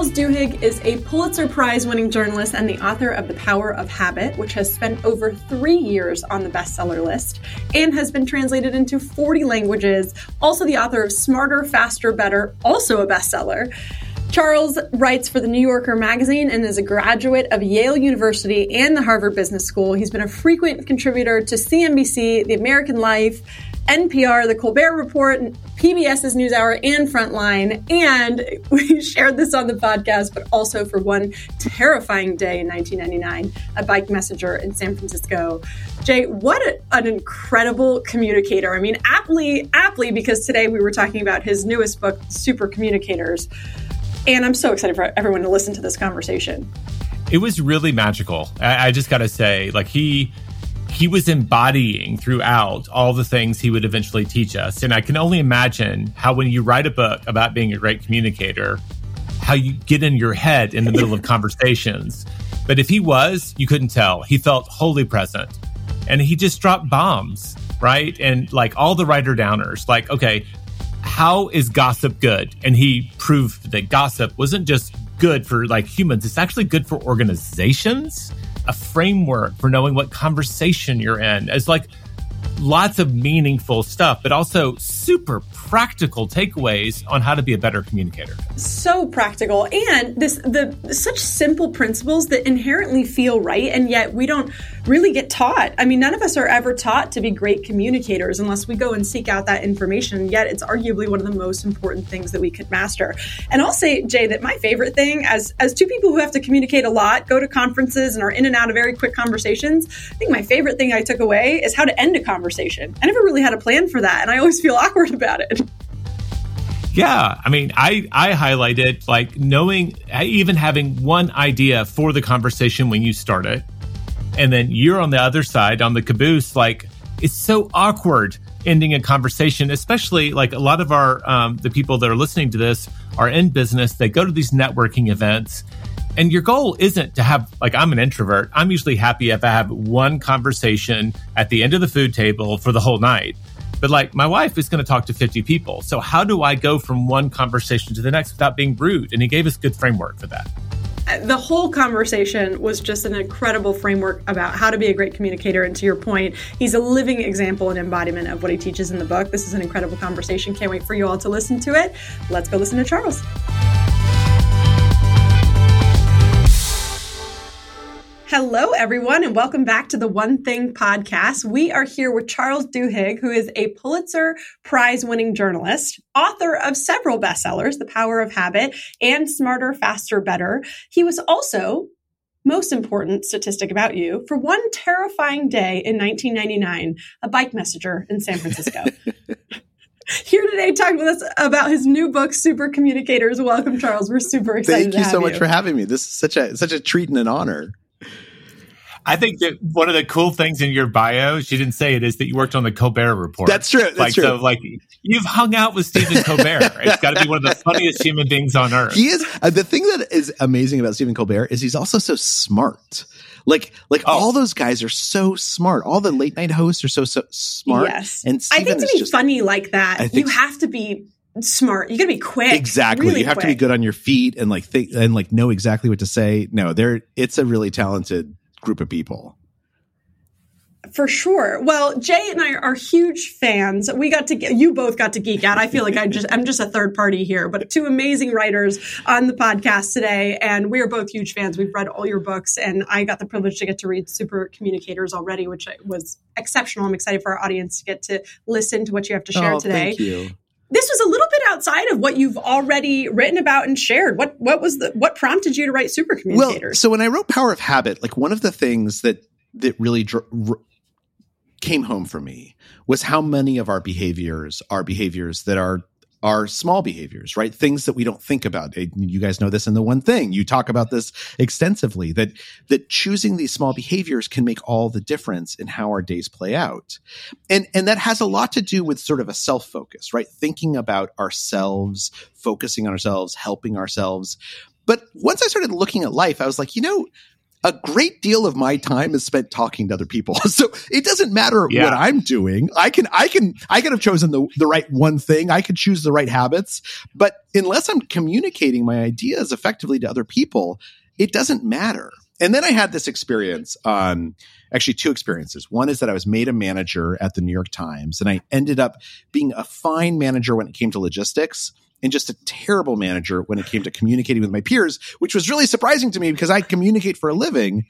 Charles Duhigg is a Pulitzer Prize winning journalist and the author of The Power of Habit, which has spent over three years on the bestseller list and has been translated into 40 languages. Also, the author of Smarter, Faster, Better, also a bestseller. Charles writes for the New Yorker magazine and is a graduate of Yale University and the Harvard Business School. He's been a frequent contributor to CNBC, This American Life, NPR, The Colbert Report, PBS's NewsHour, and Frontline. And we shared this on the podcast, but also for one terrifying day in 1999, a bike messenger in San Francisco. Jay, what a, an incredible communicator. I mean, aptly, aptly, because today we were talking about his newest book, Super Communicators. And I'm so excited for everyone to listen to this conversation. It was really magical. I, I just got to say, like, he he was embodying throughout all the things he would eventually teach us. And I can only imagine how when you write a book about being a great communicator, how you get in your head in the middle of conversations. But if he was, you couldn't tell. He felt wholly present. And he just dropped bombs, right? And like all the writer downers, like, okay, how is gossip good? And he proved that gossip wasn't just good for like humans, it's actually good for organizations a framework for knowing what conversation you're in. It's like lots of meaningful stuff, but also super practical takeaways on how to be a better communicator. So practical and this the such simple principles that inherently feel right and yet we don't really get taught. I mean, none of us are ever taught to be great communicators unless we go and seek out that information. Yet it's arguably one of the most important things that we could master. And I'll say, Jay, that my favorite thing as as two people who have to communicate a lot, go to conferences and are in and out of very quick conversations, I think my favorite thing I took away is how to end a conversation. I never really had a plan for that, and I always feel awkward about it. Yeah, I mean, I I highlighted like knowing, even having one idea for the conversation when you start it, and then you're on the other side on the caboose. Like it's so awkward ending a conversation, especially like a lot of our um, the people that are listening to this are in business. They go to these networking events. And your goal isn't to have, like, I'm an introvert. I'm usually happy if I have one conversation at the end of the food table for the whole night. But like my wife is going to talk to 50 people. So how do I go from one conversation to the next without being rude? And he gave us good framework for that. The whole conversation was just an incredible framework about how to be a great communicator. And to your point, he's a living example and embodiment of what he teaches in the book. This is an incredible conversation. Can't wait for you all to listen to it. Let's go listen to Charles. Hello, everyone, and welcome back to the One Thing podcast. We are here with Charles Duhigg, who is a Pulitzer Prize winning journalist, author of several bestsellers, The Power of Habit and Smarter, Faster, Better. He was also most important statistic about you for one terrifying day in 1999, a bike messenger in San Francisco. Here today, talking with us about his new book, Super Communicators. Welcome, Charles. We're super excited. Thank you so you. much for having me. This is such a such a treat and an honor. I think that one of the cool things in your bio, she didn't say it, is that you worked on the Colbert Report. That's true. That's like, true. So, like, you've hung out with Stephen Colbert. it's got to be one of the funniest human beings on earth. He is. Uh, the thing that is amazing about Stephen Colbert is he's also so smart. Like, like oh. all those guys are so smart. All the late night hosts are so so smart. Yes, and Stephen I think to be just, funny like that, you have to be smart. You got to be quick. Exactly. Really you have quick. to be good on your feet and like think and like know exactly what to say. No, there. It's a really talented group of people. For sure. Well, Jay and I are huge fans. We got to get, you both got to geek out. I feel like I just, I'm just a third party here, but two amazing writers on the podcast today. And we are both huge fans. We've read all your books and I got the privilege to get to read Super Communicators already, which was exceptional. I'm excited for our audience to get to listen to what you have to share oh, today. Thank you. This was a little bit outside of what you've already written about and shared. What what was the what prompted you to write Super Communicators? Well, so when I wrote Power of Habit, like one of the things that that really dr- came home for me was how many of our behaviors are behaviors that are are small behaviors, right? Things that we don't think about. You guys know this in the one thing. You talk about this extensively that that choosing these small behaviors can make all the difference in how our days play out. And and that has a lot to do with sort of a self-focus, right? Thinking about ourselves, focusing on ourselves, helping ourselves. But once I started looking at life, I was like, you know, a great deal of my time is spent talking to other people. So it doesn't matter Yeah. what I'm doing. I can, I can, I could have chosen the, the right one thing. I could choose the right habits, but unless I'm communicating my ideas effectively to other people, it doesn't matter. And then I had this experience on actually two experiences. One is that I was made a manager at the New York Times and I ended up being a fine manager when it came to logistics and just a terrible manager when it came to communicating with my peers, which was really surprising to me because I communicate for a living.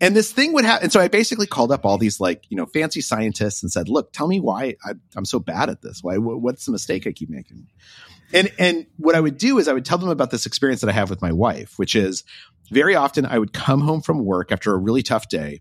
And this thing would happen. And so I basically called up all these like, you know, fancy scientists and said, look, tell me why I, I'm so bad at this. Why, what's the mistake I keep making? And, and what I would do is I would tell them about this experience that I have with my wife, which is very often I would come home from work after a really tough day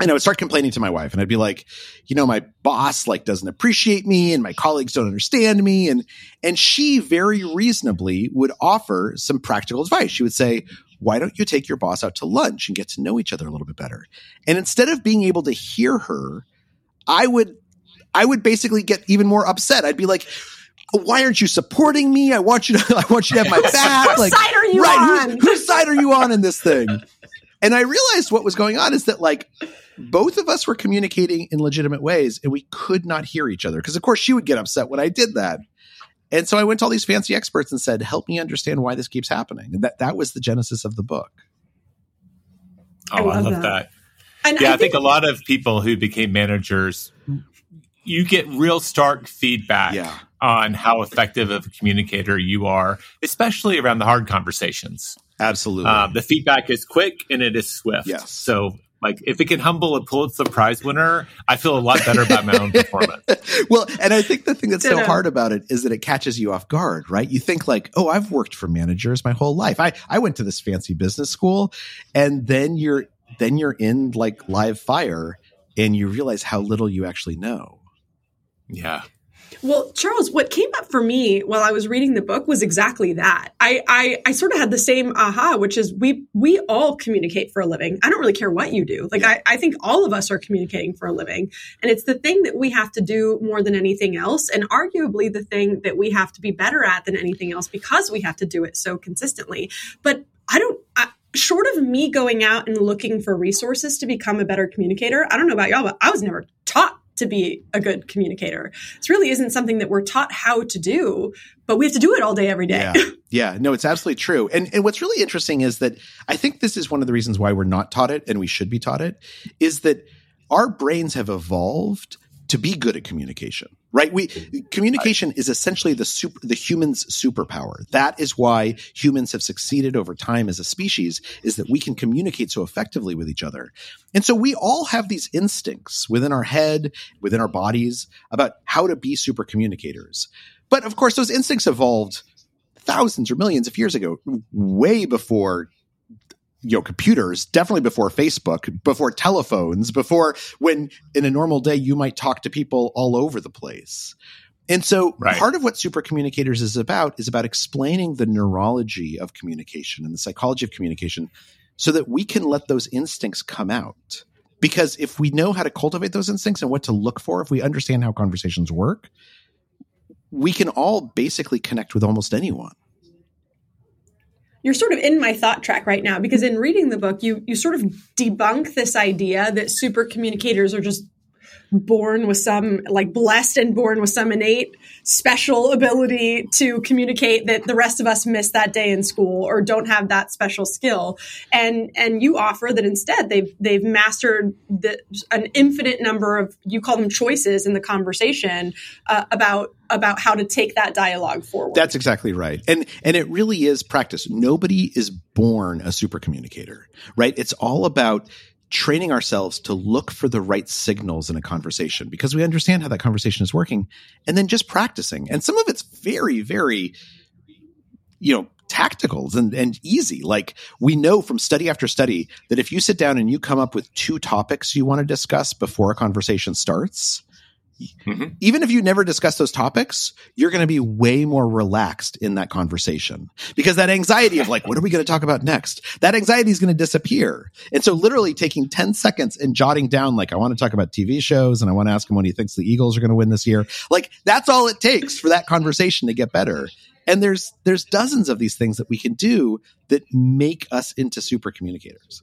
and I would start complaining to my wife and I'd be like, you know, my boss like doesn't appreciate me and my colleagues don't understand me. And, and she very reasonably would offer some practical advice. She would say, why don't you take your boss out to lunch and get to know each other a little bit better? And instead of being able to hear her, I would, I would basically get even more upset. I'd be like, why aren't you supporting me? I want you to, I want you to have my back. Whose like, side are you right, on? Whose, whose side are you on in this thing? And I realized what was going on is that like both of us were communicating in legitimate ways and we could not hear each other. Because of course she would get upset when I did that. And so I went to all these fancy experts and said, help me understand why this keeps happening. And that, that was the genesis of the book. Oh, I I love love, that. that. And Yeah, I think a lot of people who became managers, you get real stark feedback Yeah. on how effective of a communicator you are, especially around the hard conversations. Absolutely. Um, the feedback is quick and it is swift. Yes. So, like, if it can humble a Pulitzer Prize winner, I feel a lot better about my own performance. well, and I think the thing that's so hard about it is that it catches you off guard, right? You think like, oh, I've worked for managers my whole life. I, I went to this fancy business school and then you're, then you're in like live fire and you realize how little you actually know. Yeah. Well, Charles, what came up for me while I was reading the book was exactly that. I, I I sort of had the same aha, which is we we all communicate for a living. I don't really care what you do. Like I, I think all of us are communicating for a living. And it's the thing that we have to do more than anything else, and arguably the thing that we have to be better at than anything else because we have to do it so consistently. But I don't I, short of me going out and looking for resources to become a better communicator, I don't know about y'all, but I was never taught to be a good communicator. This really isn't something that we're taught how to do, but we have to do it all day, every day. Yeah. Yeah. No, it's absolutely true. And and what's really interesting is that I think this is one of the reasons why we're not taught it and we should be taught it is that our brains have evolved to be good at communication. Right? We communication is essentially the super the human's superpower. That is why humans have succeeded over time as a species is that we can communicate so effectively with each other. And so we all have these instincts within our head, within our bodies about how to be super communicators. But of course those instincts evolved thousands or millions of years ago, way before you know computers, definitely before Facebook, before telephones, before when in a normal day you might talk to people all over the place. And so Right. part of what super communicators is about is about explaining the neurology of communication and the psychology of communication so that we can let those instincts come out. Because if we know how to cultivate those instincts and what to look for, if we understand how conversations work, we can all basically connect with almost anyone. You're sort of in my thought track right now because in reading the book, you you sort of debunk this idea that super communicators are just born with some like blessed and born with some innate special ability to communicate that the rest of us miss that day in school or don't have that special skill and and you offer that instead they've they've mastered the, an infinite number of you call them choices in the conversation uh, about about how to take that dialogue forward That's exactly right. And and it really is practice. Nobody is born a super communicator, right? It's all about training ourselves to look for the right signals in a conversation because we understand how that conversation is working and then just practicing. And some of it's very very you know tacticals and, and easy. Like we know from study after study that if you sit down and you come up with two topics you want to discuss before a conversation starts, Mhm. even if you never discuss those topics, you're going to be way more relaxed in that conversation because that anxiety of like, what are we going to talk about next? That anxiety is going to disappear. And so literally taking 10 seconds and jotting down, like, I want to talk about TV shows and I want to ask him when he thinks the Eagles are going to win this year. Like that's all it takes for that conversation to get better. And there's, there's dozens of these things that we can do that make us into super communicators.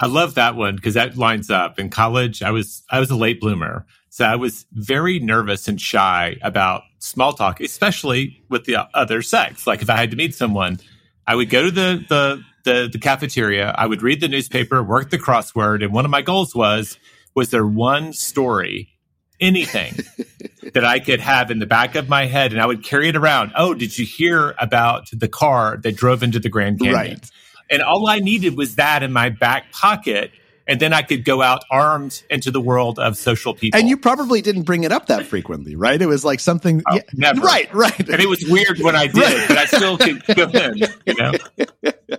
I love that one because that lines up. In college, I was I was a late bloomer, so I was very nervous and shy about small talk, especially with the other sex. Like if I had to meet someone, I would go to the the the, the cafeteria, I would read the newspaper, work the crossword, and one of my goals was was there one story, anything that I could have in the back of my head, and I would carry it around. Oh, did you hear about the car that drove into the Grand Canyon? Right. And all I needed was that in my back pocket. And then I could go out armed into the world of social people. And you probably didn't bring it up that frequently, right? It was like something. Oh, yeah, never. Right, right. And it was weird when I did, right. but I still could go in, you know?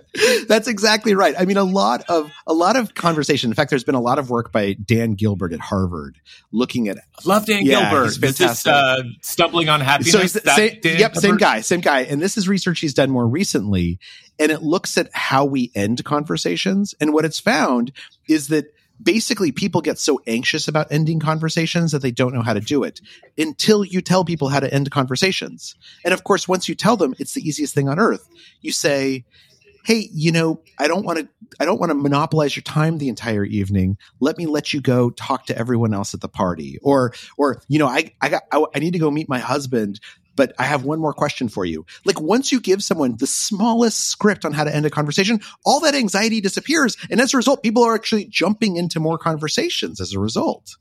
That's exactly right. I mean, a lot of a lot of conversation. In fact, there's been a lot of work by Dan Gilbert at Harvard looking at. Love Dan Yeah, Gilbert. Is this uh, stumbling on happiness? So he's the same, Dan yep, same guy, same guy. And this is research he's done more recently, and it looks at how we end conversations. And what it's found is that basically people get so anxious about ending conversations that they don't know how to do it until you tell people how to end conversations. And of course, once you tell them, it's the easiest thing on earth. You say, Hey, you know, I don't want to, I don't want to monopolize your time the entire evening. Let me let you go talk to everyone else at the party. Or, or, you know, I, I got, I, I need to go meet my husband but I have one more question for you. Like once you give someone the smallest script on how to end a conversation, all that anxiety disappears. And as a result, people are actually jumping into more conversations as a result.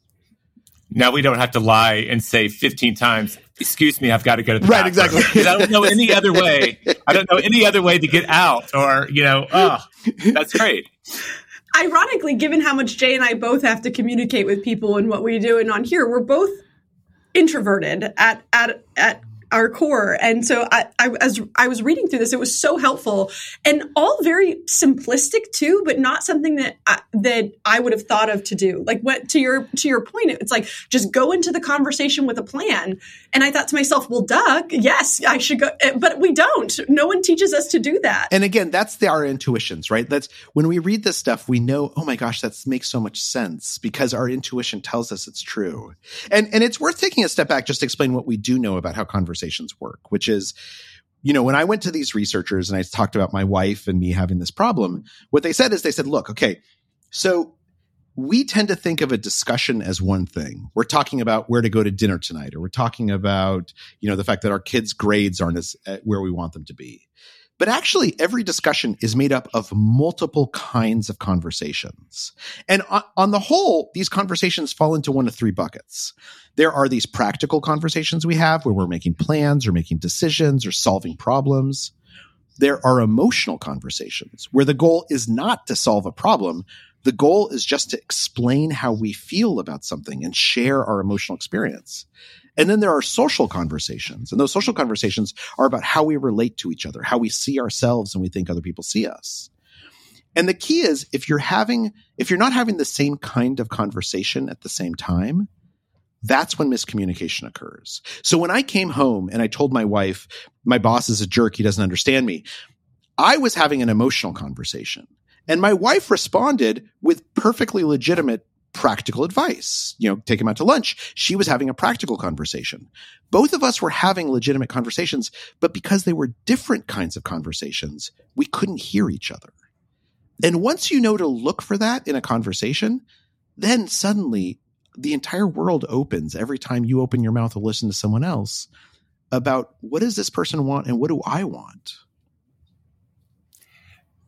Now we don't have to lie and say 15 times, excuse me, I've got to go to the Right, bathroom." exactly. 'Cause I don't know any other way. I don't know any other way to get out or, you know, oh, that's great. Ironically, given how much Jay and I both have to communicate with people and what we do and on here, we're both introverted at at at our core. And so I, I as I was reading through this, it was so helpful and all very simplistic too, but not something that I, that I would have thought of to do. Like what to your to your point, it's like just go into the conversation with a plan. And I thought to myself, well, duh, yes, I should go, eh, but we don't. No one teaches us to do that. And again, that's the, our intuitions, right? That's when we read this stuff, we know, oh my gosh, that makes so much sense because our intuition tells us it's true. And, and it's worth taking a step back just to explain what we do know about how conversations work, which is, you know, when I went to these researchers and I talked about my wife and me having this problem, what they said is they said, look, okay, so we tend to think of a discussion as one thing. We're talking about where to go to dinner tonight, or we're talking about, you know, the fact that our kids' grades aren't as uh, where we want them to be. But actually, every discussion is made up of multiple kinds of conversations. And on, on the whole, these conversations fall into one of three buckets. There are these practical conversations we have where we're making plans or making decisions or solving problems. There are emotional conversations where the goal is not to solve a problem. The goal is just to explain how we feel about something and share our emotional experience. And then there are social conversations. And those social conversations are about how we relate to each other, how we see ourselves and we think other people see us. And the key is if you're having, if you're not having the same kind of conversation at the same time, that's when miscommunication occurs. So when I came home and I told my wife, my boss is a jerk, he doesn't understand me, I was having an emotional conversation. And my wife responded with perfectly legitimate practical advice. You know, take him out to lunch. She was having a practical conversation. Both of us were having legitimate conversations, but because they were different kinds of conversations, we couldn't hear each other. And once you know to look for that in a conversation, then suddenly the entire world opens every time you open your mouth to listen to someone else about what does this person want and what do I want?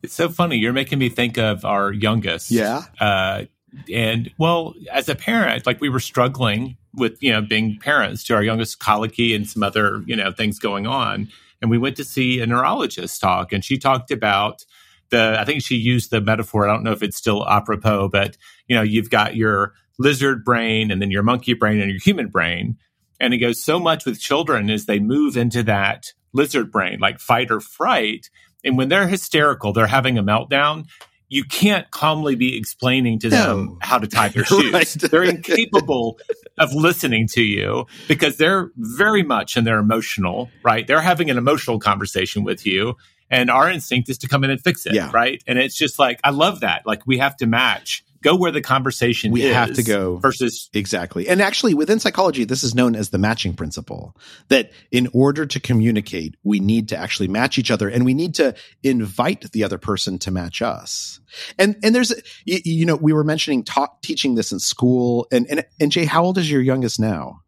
It's so funny. You're making me think of our youngest. Yeah. Uh, and well, as a parent, like we were struggling with, you know, being parents to our youngest colicky and some other, you know, things going on. And we went to see a neurologist talk and she talked about the, I think she used the metaphor. I don't know if it's still apropos, but you know, you've got your lizard brain and then your monkey brain and your human brain. And it goes so much with children as they move into that lizard brain, like fight or fright. And when they're hysterical, they're having a meltdown. You can't calmly be explaining to them No. how to tie their shoes. Right. they're incapable of listening to you because they're very much in their emotional, right? They're having an emotional conversation with you. And our instinct is to come in and fix it, Yeah. right? And it's just like, I love that. Like, we have to match, go where the conversation We is. have to go. versus Exactly. And actually, within psychology, this is known as the matching principle that in order to communicate, we need to actually match each other and we need to invite the other person to match us. And, and there's, you, you know, we were mentioning taught, teaching this in school. And, and, and Jay, how old is your youngest now?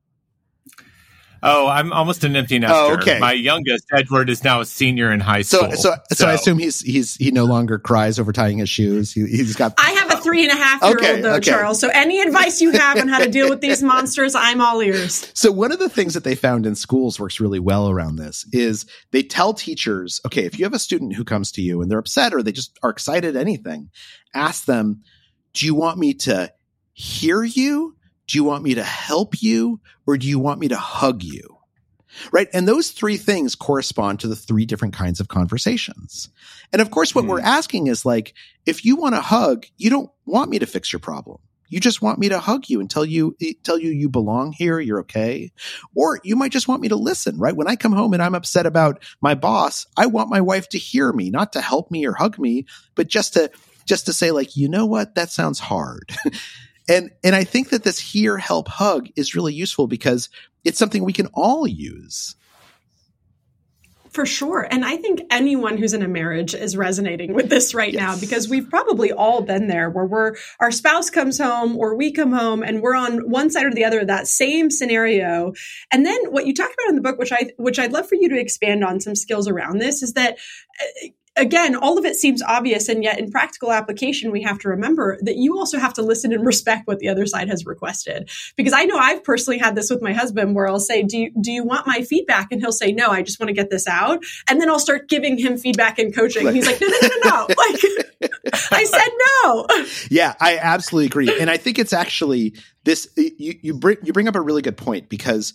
Oh, I'm almost an empty nester. Oh, okay. My youngest, Edward, is now a senior in high So, school. so, so, I assume he's, he's, he no longer cries over tying his shoes. He, he's got, I have a three and a half year Okay, old though, okay. Charles. So any advice you have on how to deal with these monsters, I'm all ears. So one of the things that they found in schools works really well around this is they tell teachers, okay, if you have a student who comes to you and they're upset or they just are excited anything, ask them, do you want me to hear you? Do you want me to help you? Or do you want me to hug you? Right. And those three things correspond to the three different kinds of conversations. And of course, what Hmm. we're asking is like, if you want a hug, you don't want me to fix your problem. You just want me to hug you and tell you, tell you you belong here. You're okay. Or you might just want me to listen, right? When I come home and I'm upset about my boss, I want my wife to hear me, not to help me or hug me, but just to, just to say like, you know what? That sounds hard. and, and I think that this hear, help, hug is really useful because it's something we can all use. For sure. And I think anyone who's in a marriage is resonating with this right now because we've probably all been there where we're our spouse comes home or we come home and we're on one side or the other of that same scenario. And then what you talk about in the book, which I which I'd love for you to expand on some skills around this, is that uh, again, all of it seems obvious, and yet in practical application, we have to remember that you also have to listen and respect what the other side has requested. Because I know I've personally had this with my husband, where I'll say, "Do you do you want my feedback?" And he'll say, "No, I just want to get this out." And then I'll start giving him feedback and coaching. He's like, "No, no, no, no, no!" Like I said, no. Yeah, I absolutely agree. And I think it's actually this you, you bring you bring up a really good point because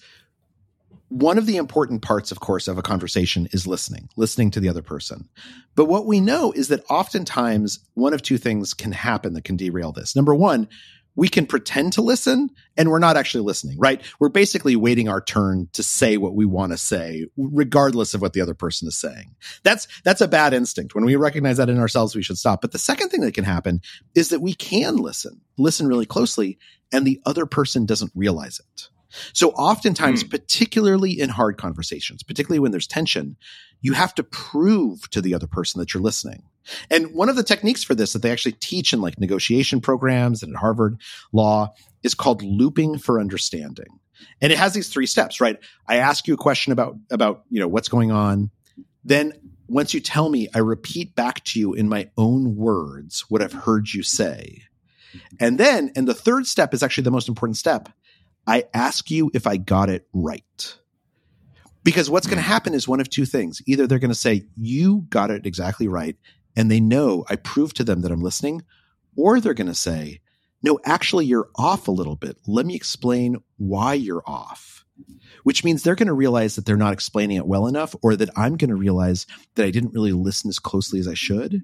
one of the important parts, of course, of a conversation is listening, listening to the other person. But what we know is that oftentimes one of two things can happen that can derail this. Number one, we can pretend to listen and we're not actually listening, right? We're basically waiting our turn to say what we want to say, regardless of what the other person is saying. That's, that's a bad instinct. When we recognize that in ourselves, we should stop. But the second thing that can happen is that we can listen, listen really closely, and the other person doesn't realize it. So oftentimes, hmm. particularly in hard conversations, particularly when there's tension, you have to prove to the other person that you're listening. And one of the techniques for this that they actually teach in like negotiation programs and at Harvard law is called looping for understanding. And it has these three steps, right? I ask you a question about, about, you know, what's going on. Then once you tell me, I repeat back to you in my own words what I've heard you say. And then, and the third step is actually the most important step. I ask you if I got it right. Because what's going to hmm. happen is one of two things. Either they're going to say, you got it exactly right. And they know I proved to them that I'm listening. Or they're going to say, no, actually, you're off a little bit. Let me explain why you're off. Which means they're going to realize that they're not explaining it well enough, or that I'm going to realize that I didn't really listen as closely as I should.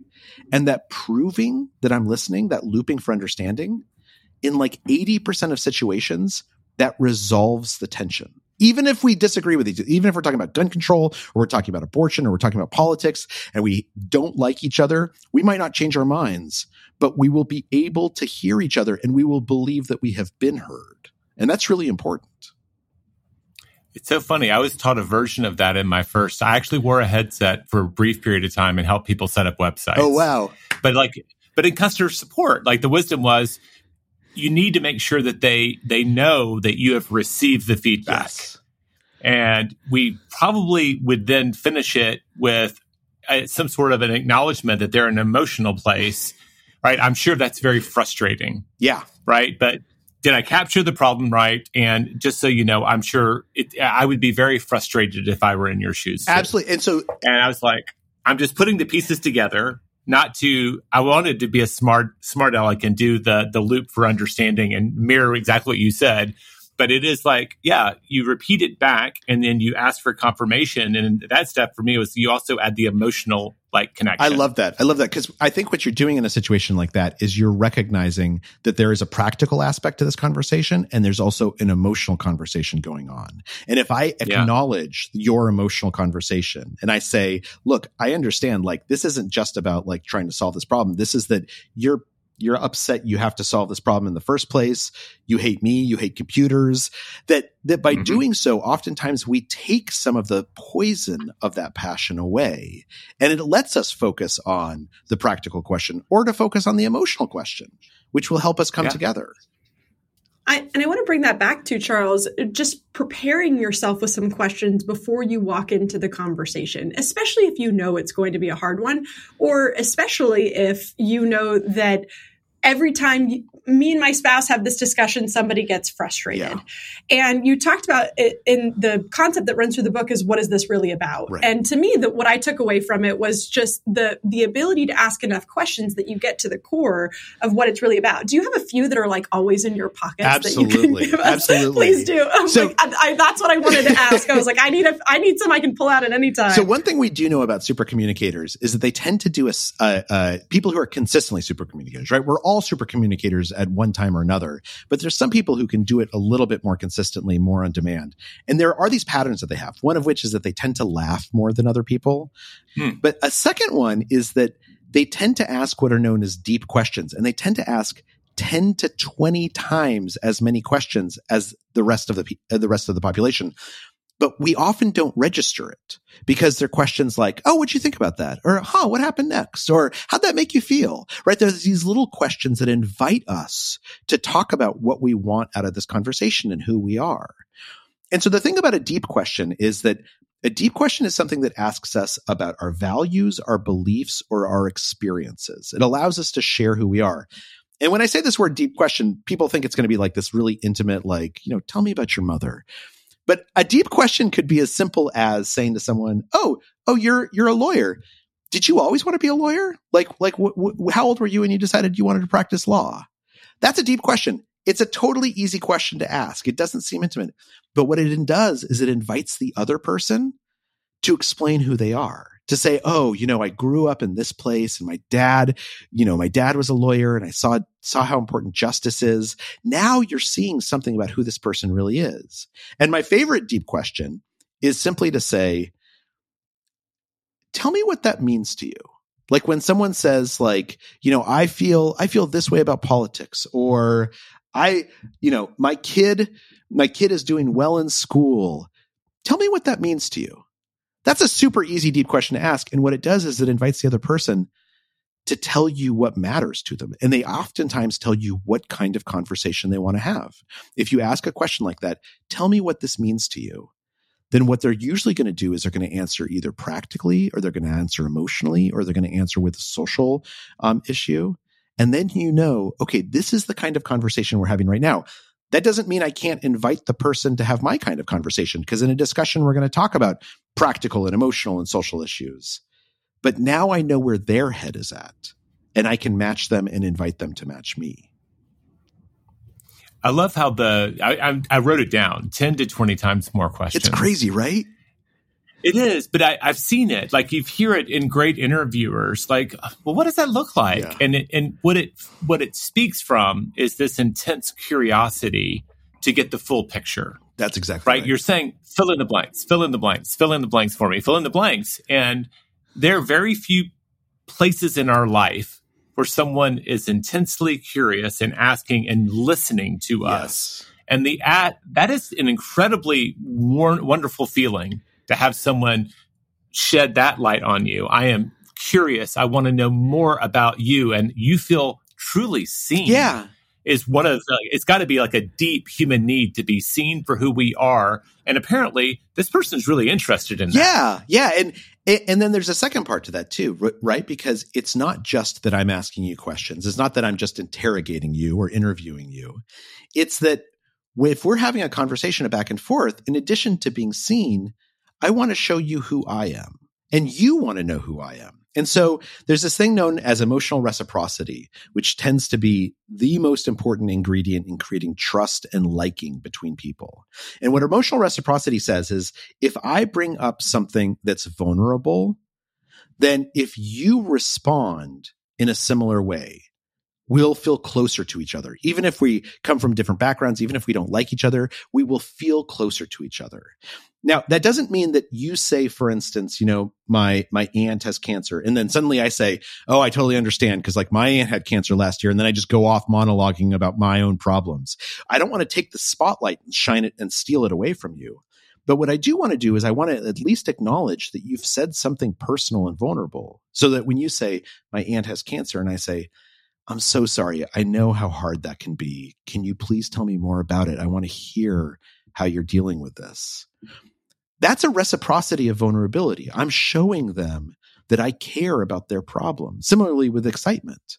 And that proving that I'm listening, that looping for understanding, in like 80% of situations, that resolves the tension. Even if we disagree with each other, even if we're talking about gun control or we're talking about abortion or we're talking about politics and we don't like each other, we might not change our minds, but we will be able to hear each other and we will believe that we have been heard. And that's really important. It's so funny. I was taught a version of that in my first. I actually wore a headset for a brief period of time and helped people set up websites. Oh, wow. But like, but in customer support, like the wisdom was, you need to make sure that they they know that you have received the feedback. Yes. And we probably would then finish it with, uh, some sort of an acknowledgement that they're in an emotional place, right? I'm sure that's very frustrating. Yeah. Right. But did I capture the problem right? And just so you know, I'm sure it, I would be very frustrated if I were in your shoes. Too. Absolutely. And so, and I was like, I'm just putting the pieces together. Not to, I wanted to be a smart, smart aleck and do the the loop for understanding and mirror exactly what you said but it is like, yeah, you repeat it back and then you ask for confirmation. And that step for me was you also add the emotional like connection. I love that. I love that because I think what you're doing in a situation like that is you're recognizing that there is a practical aspect to this conversation and there's also an emotional conversation going on. And if I acknowledge yeah. your emotional conversation and I say, look, I understand like this isn't just about like trying to solve this problem. This is that you're you're upset you have to solve this problem in the first place you hate me you hate computers that that by mm-hmm. doing so oftentimes we take some of the poison of that passion away and it lets us focus on the practical question or to focus on the emotional question which will help us come yeah. together I, and I want to bring that back to Charles, just preparing yourself with some questions before you walk into the conversation, especially if you know it's going to be a hard one, or especially if you know that every time me and my spouse have this discussion, somebody gets frustrated. Yeah. And you talked about it in the concept that runs through the book is what is this really about? Right. And to me, that what I took away from it was just the the ability to ask enough questions that you get to the core of what it's really about. Do you have a few that are like always in your pockets Absolutely. that you can Absolutely. Please do. so, like, I, I, that's what I wanted to ask. I was like, I need a I need some I can pull out at any time. So one thing we do know about super communicators is that they tend to do a, uh, uh, people who are consistently super communicators, right? We're all super communicators at one time or another. But there's some people who can do it a little bit more consistently, more on demand. And there are these patterns that they have. One of which is that they tend to laugh more than other people. Hmm. But a second one is that they tend to ask what are known as deep questions and they tend to ask 10 to 20 times as many questions as the rest of the uh, the rest of the population but we often don't register it because they're questions like, Oh, what'd you think about that? Or, huh, what happened next? Or how'd that make you feel? Right? There's these little questions that invite us to talk about what we want out of this conversation and who we are. And so the thing about a deep question is that a deep question is something that asks us about our values, our beliefs, or our experiences. It allows us to share who we are. And when I say this word deep question, people think it's going to be like this really intimate, like, you know, tell me about your mother. But a deep question could be as simple as saying to someone, "Oh, oh, you're you're a lawyer. Did you always want to be a lawyer? Like like wh- wh- how old were you when you decided you wanted to practice law?" That's a deep question. It's a totally easy question to ask. It doesn't seem intimate. But what it does is it invites the other person to explain who they are to say, oh, you know, I grew up in this place and my dad, you know, my dad was a lawyer and I saw, saw how important justice is. Now you're seeing something about who this person really is. And my favorite deep question is simply to say, tell me what that means to you. Like when someone says like, you know, I feel, I feel this way about politics or I, you know, my kid, my kid is doing well in school. Tell me what that means to you. That's a super easy, deep question to ask. And what it does is it invites the other person to tell you what matters to them. And they oftentimes tell you what kind of conversation they want to have. If you ask a question like that, tell me what this means to you. Then what they're usually going to do is they're going to answer either practically or they're going to answer emotionally or they're going to answer with a social um, issue. And then you know, okay, this is the kind of conversation we're having right now. That doesn't mean I can't invite the person to have my kind of conversation because in a discussion, we're going to talk about practical and emotional and social issues. But now I know where their head is at and I can match them and invite them to match me. I love how the I, I, I wrote it down ten to twenty times more questions. It's crazy, right? It is, but I, have seen it. Like you hear it in great interviewers. Like, well, what does that look like? Yeah. And it, and what it what it speaks from is this intense curiosity to get the full picture. That's exactly right. right. You're saying fill in the blanks, fill in the blanks, fill in the blanks for me, fill in the blanks, and there are very few places in our life where someone is intensely curious and asking and listening to yes. us. And the at that is an incredibly war- wonderful feeling to have someone shed that light on you. I am curious. I want to know more about you, and you feel truly seen. Yeah. Is one of the, it's got to be like a deep human need to be seen for who we are. And apparently, this person's really interested in that. Yeah. Yeah. And, And then there's a second part to that too, right? Because it's not just that I'm asking you questions. It's not that I'm just interrogating you or interviewing you. It's that if we're having a conversation a back and forth, in addition to being seen, I want to show you who I am and you want to know who I am. And so there's this thing known as emotional reciprocity, which tends to be the most important ingredient in creating trust and liking between people. And what emotional reciprocity says is if I bring up something that's vulnerable, then if you respond in a similar way, we'll feel closer to each other. Even if we come from different backgrounds, even if we don't like each other, we will feel closer to each other. Now, that doesn't mean that you say, for instance, you know, my, my aunt has cancer. And then suddenly I say, Oh, I totally understand. Cause like my aunt had cancer last year. And then I just go off monologuing about my own problems. I don't want to take the spotlight and shine it and steal it away from you. But what I do want to do is I want to at least acknowledge that you've said something personal and vulnerable so that when you say my aunt has cancer and I say, I'm so sorry. I know how hard that can be. Can you please tell me more about it? I want to hear how you're dealing with this. That's a reciprocity of vulnerability. I'm showing them that I care about their problem. Similarly with excitement.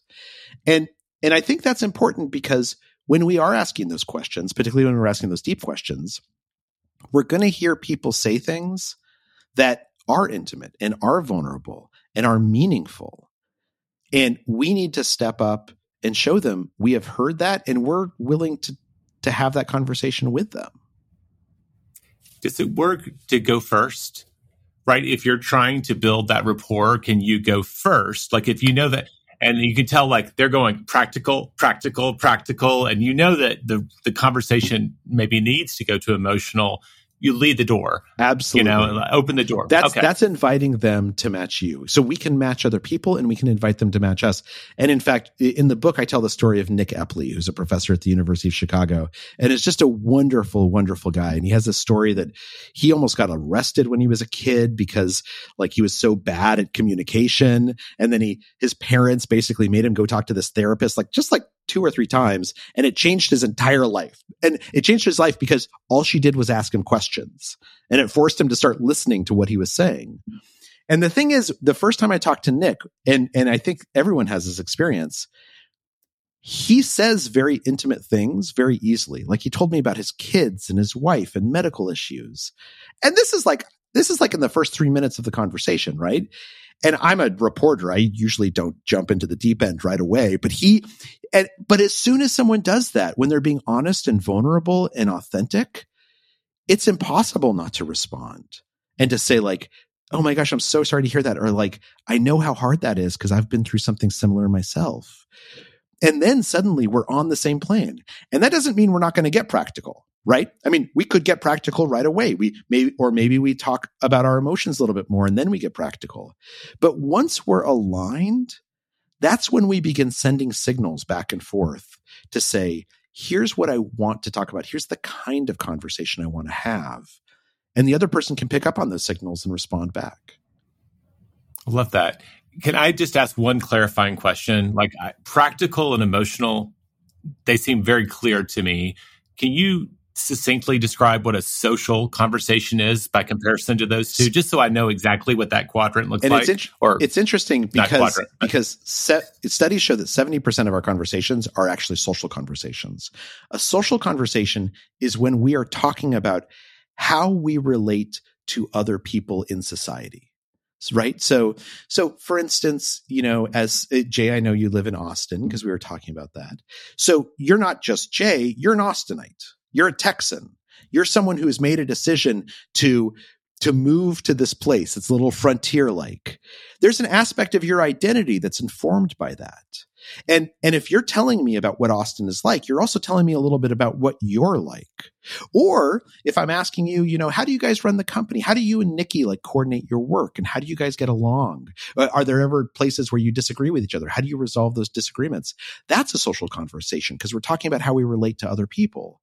And, and I think that's important because when we are asking those questions, particularly when we're asking those deep questions, we're going to hear people say things that are intimate and are vulnerable and are meaningful. And we need to step up and show them we have heard that and we're willing to, to have that conversation with them does it work to go first? Right? If you're trying to build that rapport, can you go first? Like if you know that and you can tell like they're going practical, practical, practical, and you know that the the conversation maybe needs to go to emotional you lead the door. Absolutely. You know, open the door. That's okay. that's inviting them to match you. So we can match other people and we can invite them to match us. And in fact, in the book I tell the story of Nick Epley, who's a professor at the University of Chicago, and is just a wonderful wonderful guy. And he has a story that he almost got arrested when he was a kid because like he was so bad at communication and then he his parents basically made him go talk to this therapist like just like two or three times and it changed his entire life. And it changed his life because all she did was ask him questions and it forced him to start listening to what he was saying. And the thing is, the first time I talked to Nick, and, and I think everyone has this experience, he says very intimate things very easily. Like he told me about his kids and his wife and medical issues. And this is like, this is like in the first three minutes of the conversation, right? and I'm a reporter. I usually don't jump into the deep end right away, but he, and, but as soon as someone does that, when they're being honest and vulnerable and authentic, it's impossible not to respond and to say like, Oh my gosh, I'm so sorry to hear that. Or like, I know how hard that is because I've been through something similar myself. And then suddenly we're on the same plane. And that doesn't mean we're not going to get practical right? I mean, we could get practical right away. We maybe, or maybe we talk about our emotions a little bit more and then we get practical. But once we're aligned, that's when we begin sending signals back and forth to say, here's what I want to talk about. Here's the kind of conversation I want to have. And the other person can pick up on those signals and respond back. I love that. Can I just ask one clarifying question? Like practical and emotional, they seem very clear to me. Can you succinctly describe what a social conversation is by comparison to those two, just so I know exactly what that quadrant looks and like? It's, in- or it's interesting because because set, studies show that seventy percent of our conversations are actually social conversations. A social conversation is when we are talking about how we relate to other people in society right so so for instance you know as uh, jay i know you live in austin because we were talking about that so you're not just jay you're an austinite you're a Texan. You're someone who has made a decision to to move to this place. It's a little frontier like. There's an aspect of your identity that's informed by that. And and if you're telling me about what Austin is like, you're also telling me a little bit about what you're like. Or if I'm asking you, you know, how do you guys run the company? How do you and Nikki like coordinate your work and how do you guys get along? Uh, are there ever places where you disagree with each other? How do you resolve those disagreements? That's a social conversation because we're talking about how we relate to other people.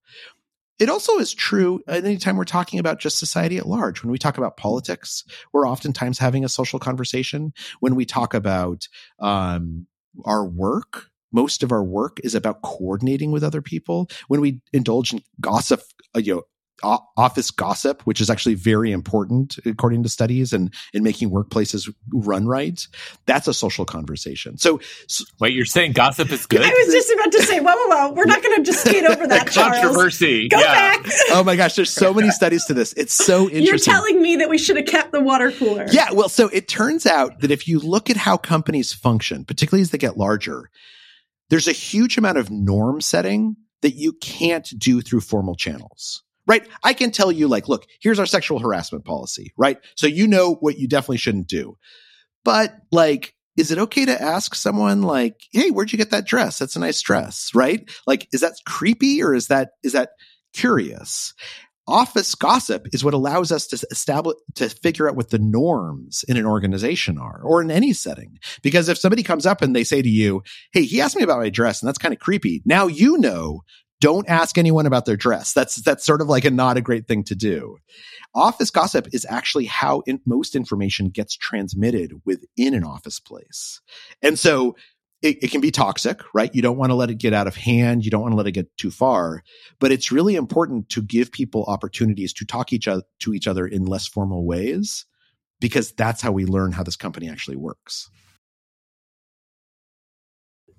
It also is true anytime we're talking about just society at large. When we talk about politics, we're oftentimes having a social conversation. When we talk about um, our work, most of our work is about coordinating with other people. When we indulge in gossip, uh, you know, office gossip, which is actually very important according to studies and in making workplaces run right. That's a social conversation. So, so wait, you're saying gossip is good? I was just about to say, whoa, whoa, whoa, we're not going to just skate over that, controversy. Go yeah. back. oh my gosh, there's so many studies to this. It's so interesting. You're telling me that we should have kept the water cooler. Yeah, well, so it turns out that if you look at how companies function, particularly as they get larger, there's a huge amount of norm setting that you can't do through formal channels right? I can tell you, like, look, here's our sexual harassment policy, right? So you know what you definitely shouldn't do. But like, is it okay to ask someone like, hey, where'd you get that dress? That's a nice dress, right? Like, is that creepy or is that, is that curious? Office gossip is what allows us to establish, to figure out what the norms in an organization are or in any setting. Because if somebody comes up and they say to you, Hey, he asked me about my dress and that's kind of creepy. Now you know don't ask anyone about their dress. That's that's sort of like a not a great thing to do. Office gossip is actually how in, most information gets transmitted within an office place. And so it, it, can be toxic, right? You don't want to let it get out of hand. You don't want to let it get too far, but it's really important to give people opportunities to talk each other to each other in less formal ways because that's how we learn how this company actually works.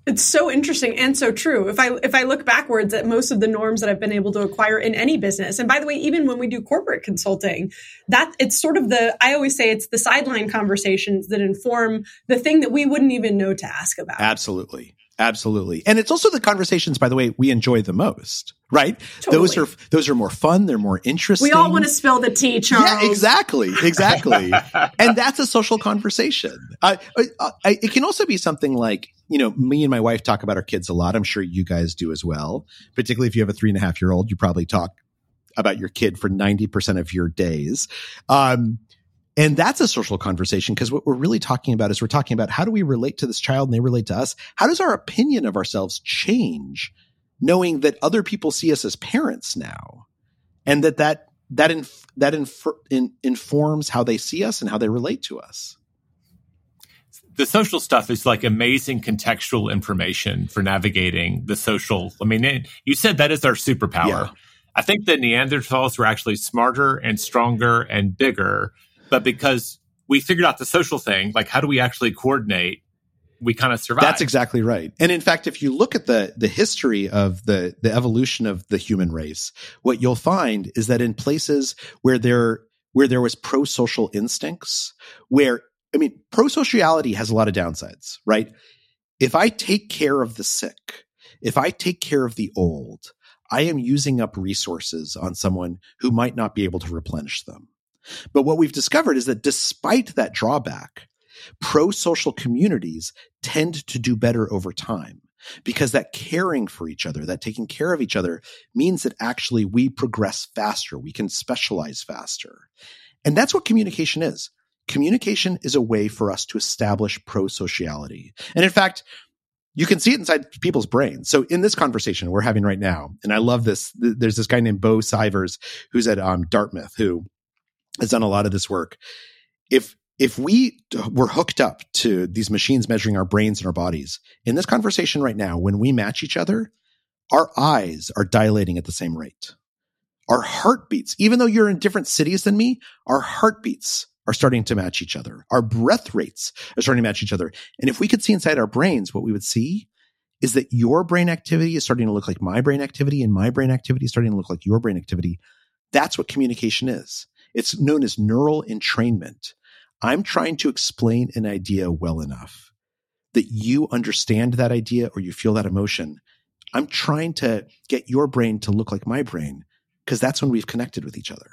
It's so interesting and so true. If I if I look backwards at most of the norms that I've been able to acquire in any business, and by the way, even when we do corporate consulting, that it's sort of the I always say it's the sideline conversations that inform the thing that we wouldn't even know to ask about. Absolutely. Absolutely. And it's also the conversations, by the way, we enjoy the most, right? Totally. Those are, those are more fun. They're more interesting. We all want to spill the tea, Charles. Yeah, exactly. Exactly. and that's a social conversation. Uh, uh, it can also be something like, you know, me and my wife talk about our kids a lot. I'm sure you guys do as well. Particularly if you have a three and a half year old, you probably talk about your kid for 90% of your days. Um, and that's a social conversation because what we're really talking about is we're talking about how do we relate to this child and they relate to us? How does our opinion of ourselves change knowing that other people see us as parents now and that that that inf- that inf- in, informs how they see us and how they relate to us? The social stuff is like amazing contextual information for navigating the social. I mean, it, you said that is our superpower. Yeah. I think the Neanderthals were actually smarter and stronger and bigger but because we figured out the social thing, like how do we actually coordinate? We kind of survive. That's exactly right. And in fact, if you look at the the history of the the evolution of the human race, what you'll find is that in places where there where there was pro social instincts, where I mean, pro sociality has a lot of downsides, right? If I take care of the sick, if I take care of the old, I am using up resources on someone who might not be able to replenish them. But what we've discovered is that despite that drawback, pro social communities tend to do better over time because that caring for each other, that taking care of each other means that actually we progress faster. We can specialize faster. And that's what communication is. Communication is a way for us to establish pro sociality. And in fact, you can see it inside people's brains. So in this conversation we're having right now, and I love this, there's this guy named Beau Sievers who's at um, Dartmouth who has done a lot of this work. If if we were hooked up to these machines measuring our brains and our bodies in this conversation right now, when we match each other, our eyes are dilating at the same rate. Our heartbeats, even though you're in different cities than me, our heartbeats are starting to match each other. Our breath rates are starting to match each other. And if we could see inside our brains, what we would see is that your brain activity is starting to look like my brain activity and my brain activity is starting to look like your brain activity. That's what communication is. It's known as neural entrainment. I'm trying to explain an idea well enough that you understand that idea or you feel that emotion. I'm trying to get your brain to look like my brain because that's when we've connected with each other.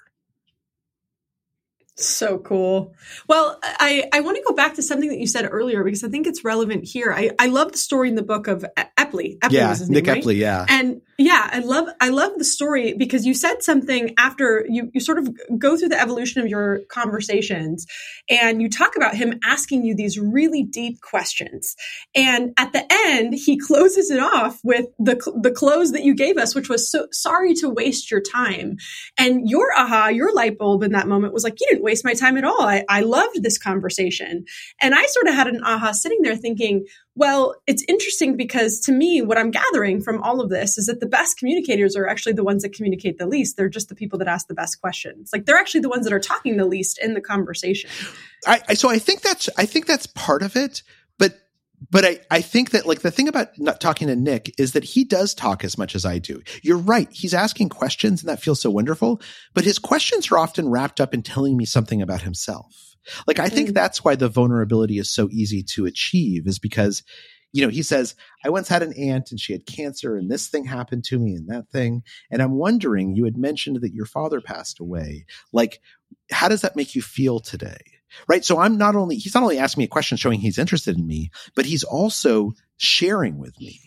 So cool. Well, I, I want to go back to something that you said earlier because I think it's relevant here. I, I love the story in the book of Epley. Epley yeah, Nick name, right? Epley, yeah. And yeah, I love I love the story because you said something after you you sort of go through the evolution of your conversations and you talk about him asking you these really deep questions. And at the end, he closes it off with the the close that you gave us, which was so sorry to waste your time. And your aha, your light bulb in that moment was like, you didn't waste my time at all. I, I loved this conversation. And I sort of had an aha sitting there thinking, Well, it's interesting because to me, what I'm gathering from all of this is that the best communicators are actually the ones that communicate the least. They're just the people that ask the best questions. Like they're actually the ones that are talking the least in the conversation. I, so I think that's I think that's part of it, but but I, I think that like the thing about not talking to Nick is that he does talk as much as I do. You're right. He's asking questions and that feels so wonderful, but his questions are often wrapped up in telling me something about himself. Like I think mm. that's why the vulnerability is so easy to achieve is because you know, he says, I once had an aunt and she had cancer and this thing happened to me and that thing. And I'm wondering, you had mentioned that your father passed away. Like, how does that make you feel today? Right. So I'm not only, he's not only asking me a question showing he's interested in me, but he's also sharing with me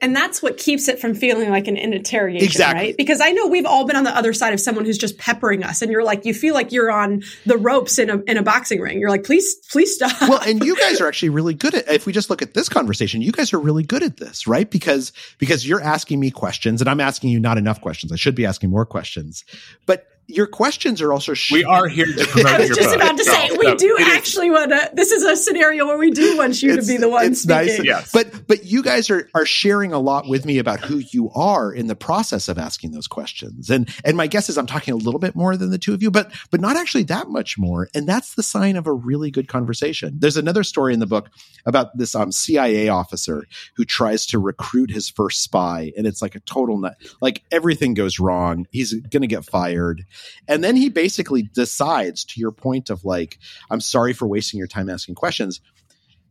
and that's what keeps it from feeling like an interrogation, exactly. right? Because I know we've all been on the other side of someone who's just peppering us, and you're like, you feel like you're on the ropes in a in a boxing ring. You're like, please, please stop. Well, and you guys are actually really good at. If we just look at this conversation, you guys are really good at this, right? Because because you're asking me questions, and I'm asking you not enough questions. I should be asking more questions, but your questions are also. Sh- we are here to promote. I was just book. about to say no, we no, do actually want to. This is a scenario where we do want you to be the one. It's speaking. nice, yes. but but you guys are are sharing a lot with me about who you are in the process of asking those questions, and and my guess is I'm talking a little bit more than the two of you, but but not actually that much more, and that's the sign of a really good conversation. There's another story in the book about this um, CIA officer who tries to recruit his first spy, and it's like a total nut. Like everything goes wrong. He's going to get fired and then he basically decides, to your point of like, I'm sorry for wasting your time asking questions.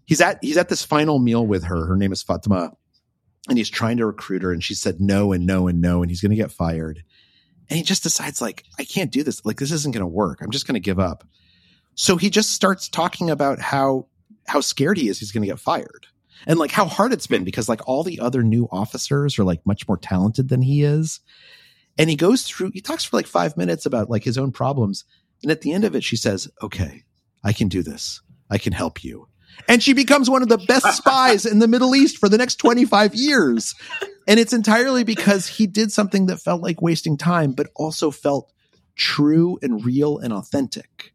He's at he's at this final meal with her. Her name is Fatima. And he's trying to recruit her, and she said no and no and no, and he's gonna get fired. And he just decides, like, I can't do this. Like, this isn't gonna work. I'm just gonna give up. So he just starts talking about how how scared he is he's gonna get fired and like how hard it's been because like all the other new officers are like much more talented than he is and he goes through, he talks for like five minutes about like his own problems. And at the end of it, she says, okay, I can do this. I can help you. And she becomes one of the best spies in the Middle East for the next 25 years. And it's entirely because he did something that felt like wasting time, but also felt true and real and authentic.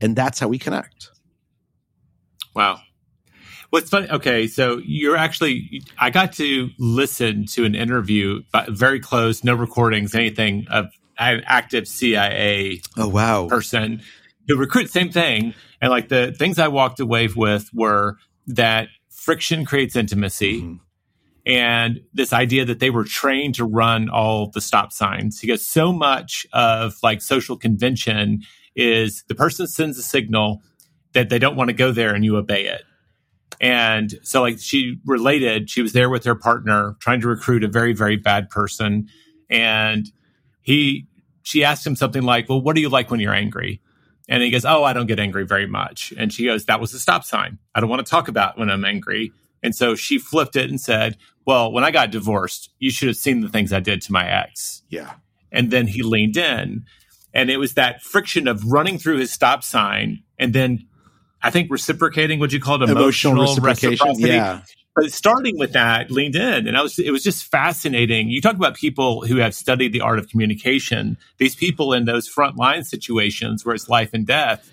And that's how we connect. Wow. What's funny? Okay, so you're actually I got to listen to an interview, but very close, no recordings, anything of an active CIA. Oh wow, person who recruit same thing, and like the things I walked away with were that friction creates intimacy. Mm-hmm. And this idea that they were trained to run all the stop signs. He goes, so much of like social convention is the person sends a signal that they don't want to go there and you obey it. And so, like, she related, she was there with her partner trying to recruit a very, very bad person. And he, she asked him something like, Well, what do you like when you're angry? And he goes, Oh, I don't get angry very much. And she goes, That was a stop sign. I don't want to talk about when I'm angry. And so she flipped it and said, Well, when I got divorced, you should have seen the things I did to my ex. Yeah. And then he leaned in. And it was that friction of running through his stop sign and then I think reciprocating, what you call it, emotional, emotional reciprocation. Yeah. But starting with that, leaned in, and I was. It was just fascinating. You talk about people who have studied the art of communication. These people in those frontline situations where it's life and death,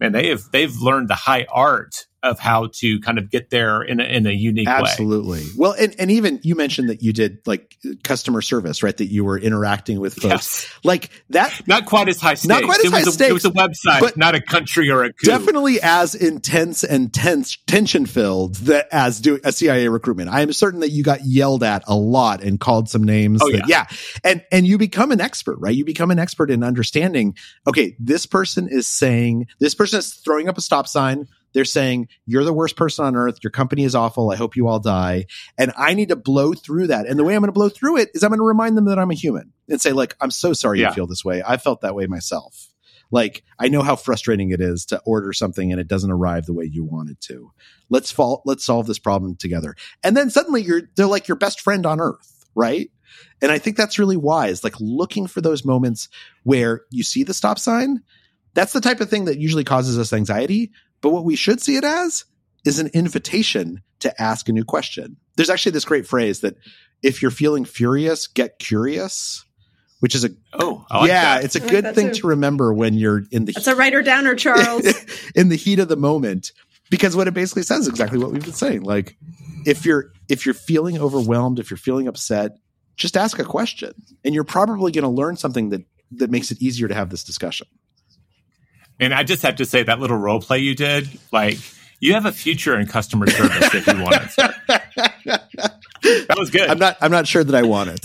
man, they have they've learned the high art of how to kind of get there in a, in a unique Absolutely. way. Absolutely. Well, and, and even you mentioned that you did like customer service, right? That you were interacting with folks yes. like that. Not quite as high stakes. Not quite as it high was a, stakes. It was a website, but not a country or a coup. Definitely as intense and tense, tension filled that as doing a CIA recruitment. I am certain that you got yelled at a lot and called some names. Oh, that, yeah. yeah. And, and you become an expert, right? You become an expert in understanding, okay, this person is saying, this person is throwing up a stop sign they're saying, You're the worst person on earth. Your company is awful. I hope you all die. And I need to blow through that. And the way I'm going to blow through it is I'm going to remind them that I'm a human and say, like, I'm so sorry yeah. you feel this way. I felt that way myself. Like, I know how frustrating it is to order something and it doesn't arrive the way you wanted to. Let's fall, let's solve this problem together. And then suddenly you're, they're like your best friend on earth, right? And I think that's really wise, like looking for those moments where you see the stop sign. That's the type of thing that usually causes us anxiety. But what we should see it as is an invitation to ask a new question. There's actually this great phrase that if you're feeling furious, get curious, which is a oh like yeah, that. it's a good thing too. to remember when you're in the That's a writer downer, Charles. in the heat of the moment because what it basically says is exactly what we've been saying. Like, if you're if you're feeling overwhelmed, if you're feeling upset, just ask a question, and you're probably going to learn something that that makes it easier to have this discussion. And I just have to say that little role play you did, like you have a future in customer service if you want it. That was good. I'm not. I'm not sure that I want it.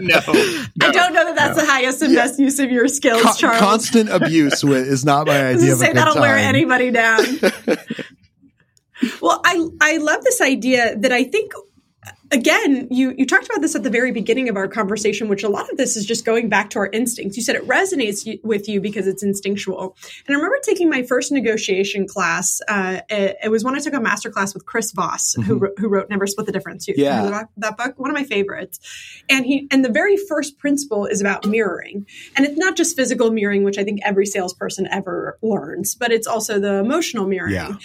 no, no, I don't know that that's no. the highest and best use of your skills, Con- Charles. constant abuse wi- is not my idea gonna a say good that'll time. wear anybody down. well, I I love this idea that I think again you you talked about this at the very beginning of our conversation, which a lot of this is just going back to our instincts. You said it resonates with you because it's instinctual. And I remember taking my first negotiation class. Uh, it, it was when I took a master class with Chris Voss, who wrote, who wrote Never Split the Difference. You, Yeah. that, that book, one of my favorites. And he and the very first principle is about mirroring. And it's not just physical mirroring, which I think every salesperson ever learns, but it's also the emotional mirroring. Yeah.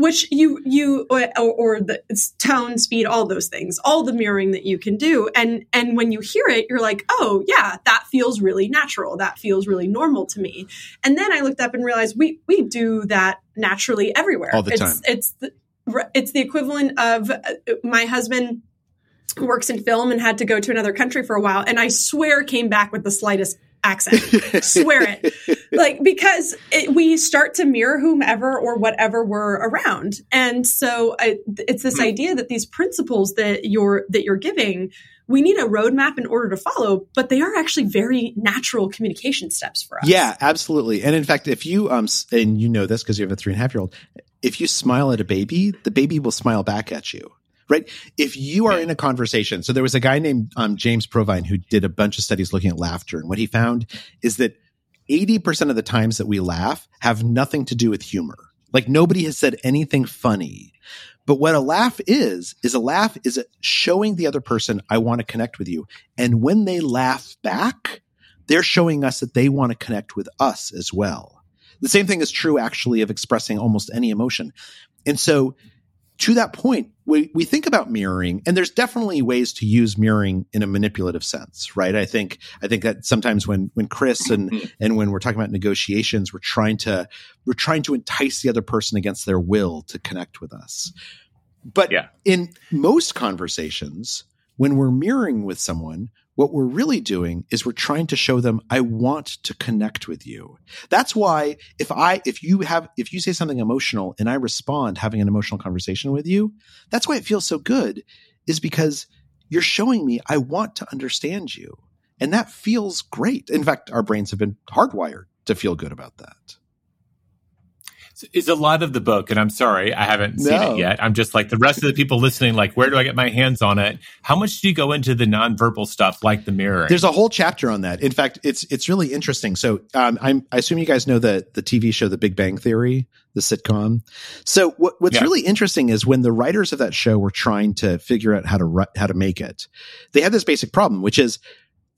Which you you or, or the tone, speed, all those things, all the mirroring that you can do, and and when you hear it, you're like, oh yeah, that feels really natural. That feels really normal to me. And then I looked up and realized we we do that naturally everywhere. All the it's, time. It's the, it's the equivalent of uh, my husband works in film and had to go to another country for a while, and I swear came back with the slightest accent. swear it like because it, we start to mirror whomever or whatever we're around and so I, it's this Hmm. idea that these principles that you're that you're giving we need a roadmap in order to follow but they are actually very natural communication steps for us Yeah, absolutely. And in fact, if you um and you know this because you have a three and a half year old, if you smile at a baby, the baby will smile back at you. Right. If you are in a conversation, so there was a guy named um, James Provine who did a bunch of studies looking at laughter, and what he found is that eighty percent of the times that we laugh have nothing to do with humor. Like nobody has said anything funny. But what a laugh is, is a laugh is showing the other person, I want to connect with you. And when they laugh back, they're showing us that they want to connect with us as well. The same thing is true actually of expressing almost any emotion. And so to that point, we, we think about mirroring and there's definitely ways to use mirroring in a manipulative sense, right? I think, I think that sometimes when, when Chris and, and when we're talking about negotiations, we're trying to, we're trying to entice the other person against their will to connect with us. But Yeah. in most conversations, when we're mirroring with someone, what we're really doing is we're trying to show them, I want to connect with you. That's why if I, if you have, if you say something emotional and I respond having an emotional conversation with you, that's why it feels so good is because you're showing me I want to understand you. And that feels great. In fact, our brains have been hardwired to feel good about that. Is a lot of the book, and I'm sorry I haven't seen it yet. I'm just like the rest of the people listening. Like, where do I get my hands on it? How much do you go into the nonverbal stuff, like the mirror? There's a whole chapter on that. In fact, it's it's really interesting. So um, I'm, I assume you guys know the the TV show The Big Bang Theory, the sitcom. So what, what's Yeah. really interesting is when the writers of that show were trying to figure out how to how to make it, they had this basic problem, which is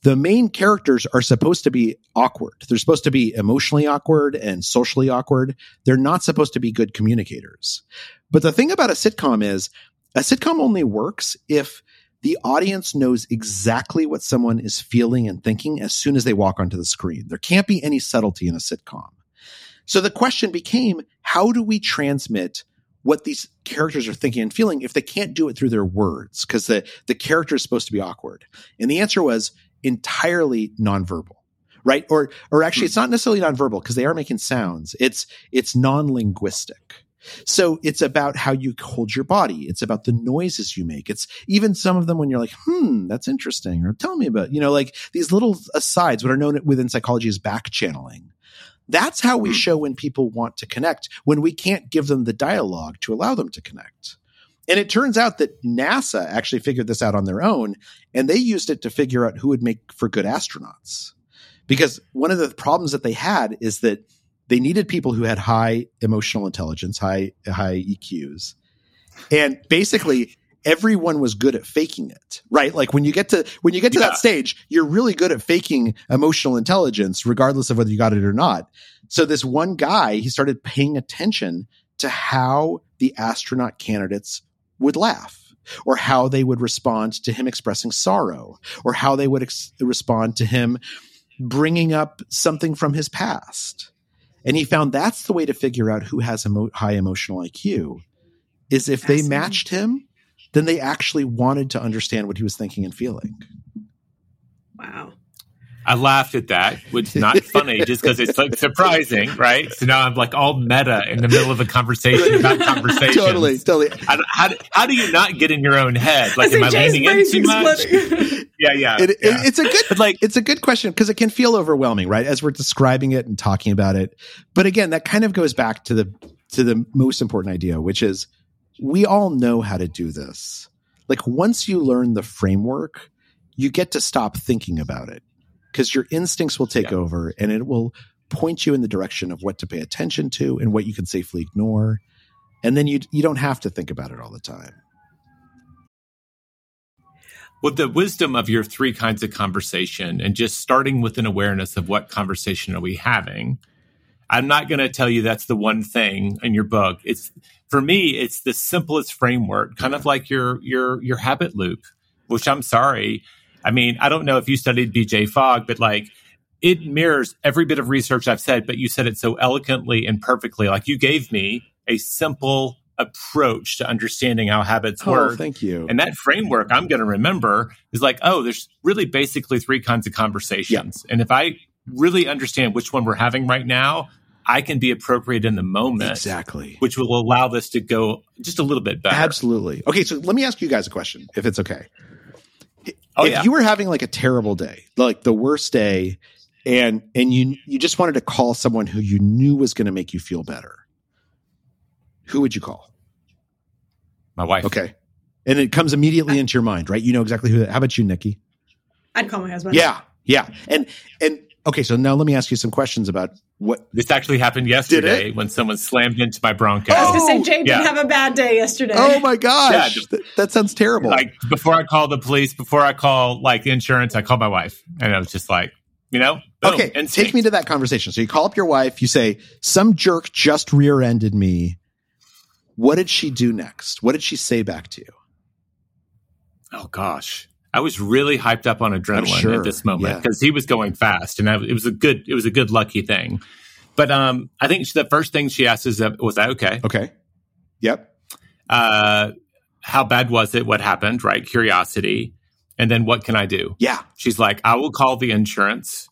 the main characters are supposed to be awkward. They're supposed to be emotionally awkward and socially awkward. They're not supposed to be good communicators. But the thing about a sitcom is a sitcom only works if the audience knows exactly what someone is feeling and thinking as soon as they walk onto the screen. There can't be any subtlety in a sitcom. So the question became, how do we transmit what these characters are thinking and feeling if they can't do it through their words? Because the, the character is supposed to be awkward. And the answer was entirely nonverbal. Right. Or, or actually, it's not necessarily nonverbal because they are making sounds. It's, it's non-linguistic. So it's about how you hold your body. It's about the noises you make. It's even some of them when you're like, hmm, that's interesting. Or tell me about, you know, like these little asides, what are known within psychology as back channeling. That's how we show when people want to connect, when we can't give them the dialogue to allow them to connect. And it turns out that NASA actually figured this out on their own, and they used it to figure out who would make for good astronauts. Because one of the problems that they had is that they needed people who had high emotional intelligence, high high EQs, and basically everyone was good at faking it, right? Like when you get to when you get to Yeah. that stage, you're really good at faking emotional intelligence, regardless of whether you got it or not. So this one guy, he started paying attention to how the astronaut candidates would laugh or how they would respond to him expressing sorrow or how they would ex- respond to him bringing up something from his past. And he found that's the way to figure out who has emo- high emotional IQ is if they matched him, then they actually wanted to understand what he was thinking and feeling. Wow. I laughed at that, which is not funny just because it's like surprising, right? So now I'm like all meta in the middle of a conversation about conversation. totally, totally. How, how, how, do you not get in your own head? Like, am I leaning in too much? yeah, yeah, it, yeah. It, it's a good, but like, it's a good question because it can feel overwhelming, right? As we're describing it and talking about it. But again, that kind of goes back to the to the most important idea, which is we all know how to do this. Like once you learn the framework, you get to stop thinking about it because your instincts will take yeah. over and it will point you in the direction of what to pay attention to and what you can safely ignore. And then you you don't have to think about it all the time. With the wisdom of your three kinds of conversation and just starting with an awareness of what conversation are we having, I'm not going to tell you that's the one thing in your book. It's for me, it's the simplest framework, kind of like your your your habit loop, which I'm sorry, I mean, I don't know if you studied BJ Fogg, but like it mirrors every bit of research I've said, but you said it so eloquently and perfectly. Like you gave me a simple approach to understanding how habits oh, work. Thank you. And that framework I'm going to remember is like, oh, there's really basically three kinds of conversations. And if I really understand which one we're having right now, I can be appropriate in the moment. Exactly. Which will allow this to go just a little bit better. Absolutely. Okay. So let me ask you guys a question, if it's okay. Oh, if yeah. you were having like a terrible day, like the worst day, and and you you just wanted to call someone who you knew was going to make you feel better, who would you call? My wife. Okay, and it comes immediately into your mind, right? You know exactly who. How about you, Nikki? I'd call my husband. Yeah, yeah, and and okay. So now let me ask you some questions about what this actually happened yesterday when someone slammed into my Bronco. I was going to say Jay yeah. didn't have a bad day yesterday. Oh my gosh, yeah, that, that, sounds terrible. Like before I call the police, before I call like the insurance, I call my wife, and I was just like, you know, boom, okay, And take me to that conversation. So you call up your wife, you say, "Some jerk just rear-ended me." What did she do next? What did she say back to you? Oh gosh. I was really hyped up on adrenaline sure. at this moment because yeah. he was going fast, and I, it was a good it was a good lucky thing. But um, I think the first thing she asked is, "Was that okay?" Okay. Yep. Uh, how bad was it? What happened? Right? Curiosity, and then what can I do? Yeah. She's like, "I will call the insurance."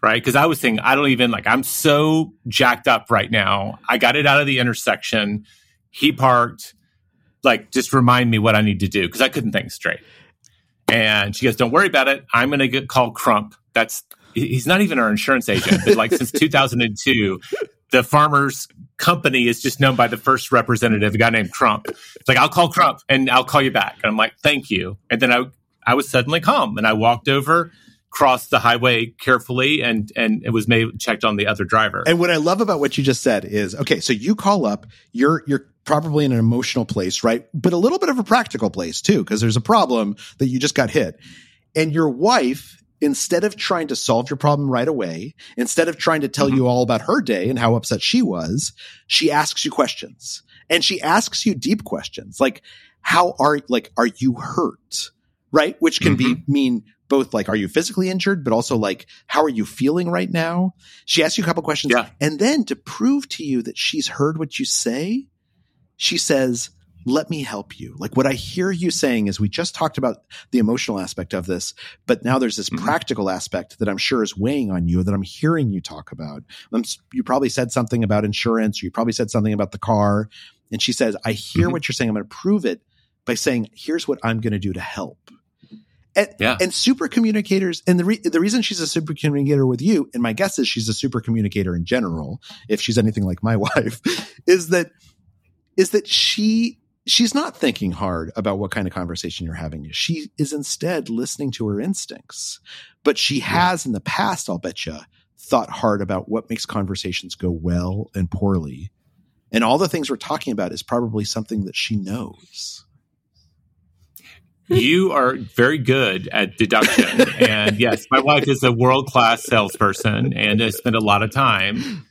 Right? Because I was thinking, I don't even like. I'm so jacked up right now. I got it out of the intersection. He parked. Like, just remind me what I need to do because I couldn't think straight. And she goes, "Don't worry about it. I'm going to get called Crump. That's he's not even our insurance agent, but like since 2002, the farmers company is just known by the first representative, a guy named Crump. It's like I'll call Crump and I'll call you back. And I'm like, thank you. And then I I was suddenly calm and I walked over crossed the highway carefully and and it was made checked on the other driver. And what I love about what you just said is okay, so you call up, you're you're probably in an emotional place, right? But a little bit of a practical place too, because there's a problem that you just got hit. And your wife, instead of trying to solve your problem right away, instead of trying to tell mm-hmm. you all about her day and how upset she was, she asks you questions. And she asks you deep questions like, how are, like, are you hurt? Right? Which can mm-hmm. be mean both like, are you physically injured, but also like, how are you feeling right now? She asks you a couple questions. Yeah. And then to prove to you that she's heard what you say, she says, let me help you. Like what I hear you saying is we just talked about the emotional aspect of this, but now there's this mm-hmm. practical aspect that I'm sure is weighing on you that I'm hearing you talk about. I'm, you probably said something about insurance, or you probably said something about the car. And she says, I hear mm-hmm. what you're saying. I'm going to prove it by saying, here's what I'm going to do to help. And, yeah. and super communicators, and the re- the reason she's a super communicator with you, and my guess is she's a super communicator in general, if she's anything like my wife, is that is that she she's not thinking hard about what kind of conversation you're having. She is instead listening to her instincts. But she has in the past, I'll bet you, thought hard about what makes conversations go well and poorly. And all the things we're talking about is probably something that she knows. You are very good at deduction. and yes, my wife is a world class salesperson and has spent a lot of time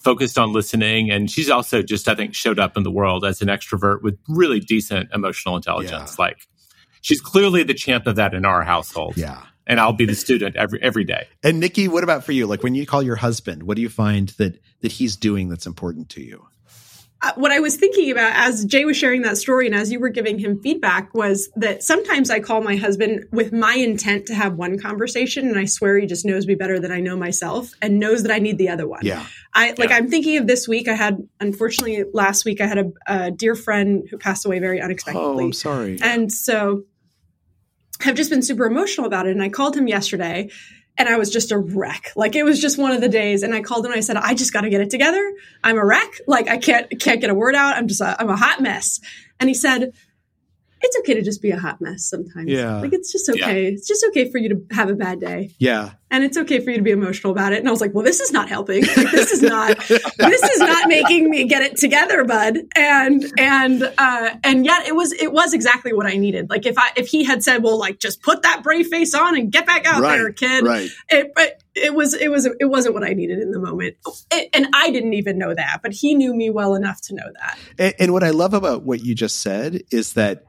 focused on listening and she's also just i think showed up in the world as an extrovert with really decent emotional intelligence yeah. like she's clearly the champ of that in our household yeah and I'll be the student every every day. And Nikki, what about for you? Like when you call your husband, what do you find that that he's doing that's important to you? Uh, what I was thinking about as Jay was sharing that story and as you were giving him feedback was that sometimes I call my husband with my intent to have one conversation and I swear he just knows me better than I know myself and knows that I need the other one. Yeah. I like Yeah. I'm thinking of this week I had unfortunately last week I had a, a dear friend who passed away very unexpectedly. Oh, I'm sorry. And so I've just been super emotional about it. And I called him yesterday and I was just a wreck. Like it was just one of the days. And I called him and I said, I just got to get it together. I'm a wreck. Like I can't, can't get a word out. I'm just, a, I'm a hot mess. And he said, it's okay to just be a hot mess sometimes. Yeah. Like it's just okay. It's just okay for you to have a bad day. yeah. And it's okay for you to be emotional about it. And I was like, well, this is not helping. Like this is not, this is not making me get it together, bud. And, and, uh, and yet it was, it was exactly what I needed. Like if I, if he had said, well, like just put that brave face on and get back out there, kid. Right. It, but it was, it was, it wasn't what I needed in the moment. It, and I didn't even know that, but he knew me well enough to know that. And, and what I love about what you just said is that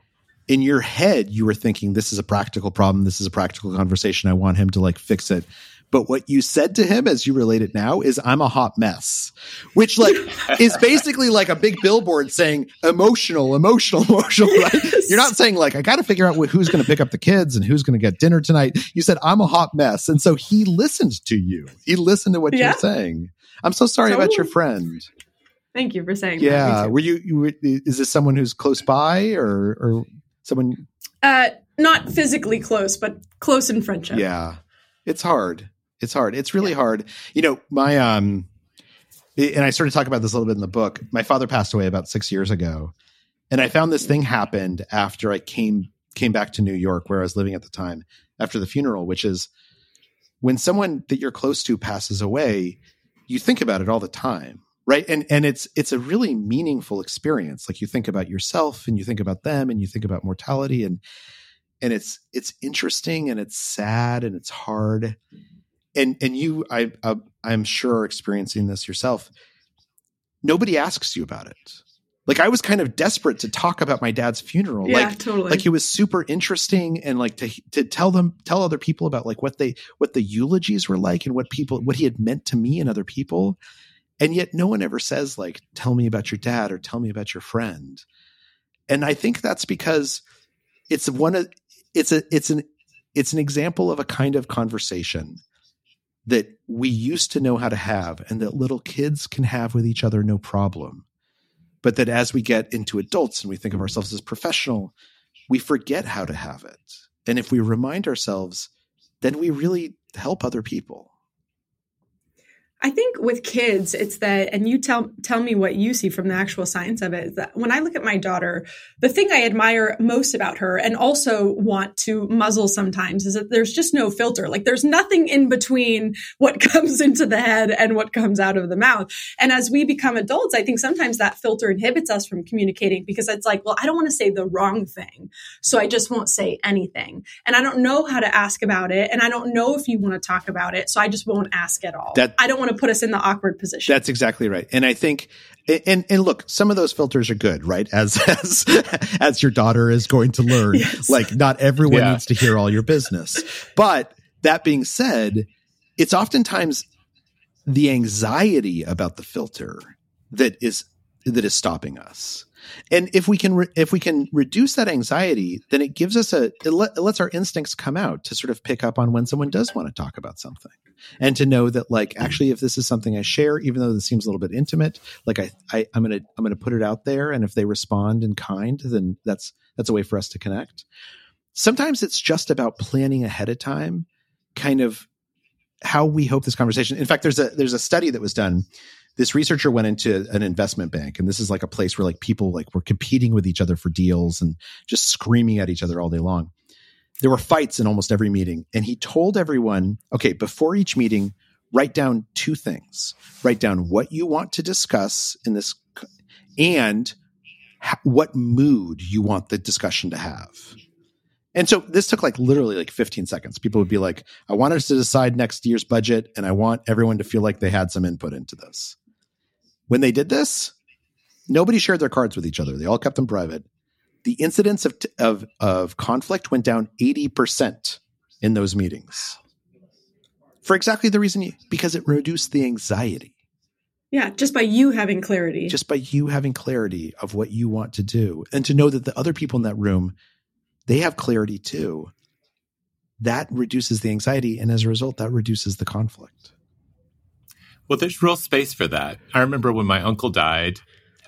in your head, you were thinking, this is a practical problem. This is a practical conversation. I want him to like fix it. But what you said to him as you relate it now is I'm a hot mess, which like is basically like a big billboard saying emotional, emotional, emotional, right? You're not saying like, I got to figure out who's going to pick up the kids and who's going to get dinner tonight. You said, I'm a hot mess. And so he listened to you. He listened to what Yeah. you're saying. I'm so sorry about your friend. Thank you for saying that. Yeah. Me. Were you, you, were- is this someone who's close by or, or someone? Uh, not physically close, but close in friendship. Yeah. It's hard. It's hard. It's really hard. You know, my, um, and I sort of talk about this a little bit in the book. My father passed away about six years ago. And I found this thing happened after I came, came back to New York where I was living at the time after the funeral, which is when someone that you're close to passes away, you think about it all the time right? And and it's it's a really meaningful experience. Like you think about yourself and you think about them and you think about mortality and and it's it's interesting and it's sad and it's hard. And and you i, I i'm sure are experiencing this yourself. Nobody asks you about it. Like i was kind of desperate to talk about my dad's funeral. Yeah, like totally. like it was super interesting and like to to tell them tell other people about like what they what the eulogies were like and what people what he had meant to me and other people and yet no one ever says like tell me about your dad or tell me about your friend. And i think that's because it's one of it's a it's an it's an example of a kind of conversation that we used to know how to have and that little kids can have with each other no problem. But that as we get into adults and we think of ourselves as professional we forget how to have it. And if we remind ourselves then we really help other people I think with kids, it's that, and you tell tell me what you see from the actual science of it. Is that when I look at my daughter, the thing I admire most about her, and also want to muzzle sometimes, is that there's just no filter. Like there's nothing in between what comes into the head and what comes out of the mouth. And as we become adults, I think sometimes that filter inhibits us from communicating because it's like, well, I don't want to say the wrong thing, so I just won't say anything, and I don't know how to ask about it, and I don't know if you want to talk about it, so I just won't ask at all. That- I don't want to put us in the awkward position. That's exactly right. And I think and and look, some of those filters are good, right? As as as your daughter is going to learn. Yes. Like not everyone Yeah. needs to hear all your business. But that being said, it's oftentimes the anxiety about the filter that is that is stopping us. And if we can re- if we can reduce that anxiety, then it gives us a it, it lets our instincts come out to sort of pick up on when someone does want to talk about something. And to know that like actually if this is something i share even though this seems a little bit intimate like i, I i'm gonna i'm gonna put it out there and if they respond in kind then that's that's a way for us to connect. Sometimes it's just about planning ahead of time kind of how we hope this conversation in fact there's a there's a study that was done this researcher went into an investment bank and this is like a place where like people like were competing with each other for deals and just screaming at each other all day long. There were fights in almost every meeting and he told everyone okay before each meeting write down two things. Write down what you want to discuss in this and what mood you want the discussion to have. And so this took like literally like 15 seconds. People would be like i want us to decide next year's budget and i want everyone to feel like they had some input into this when they did this nobody shared their cards with each other they all kept them private the incidence of, of, of conflict went down 80% in those meetings for exactly the reason you, because it reduced the anxiety. Yeah, just by you having clarity. Just by you having clarity of what you want to do and to know that the other people in that room, they have clarity too. That reduces the anxiety. And as a result, that reduces the conflict. Well, there's real space for that. I remember when my uncle died,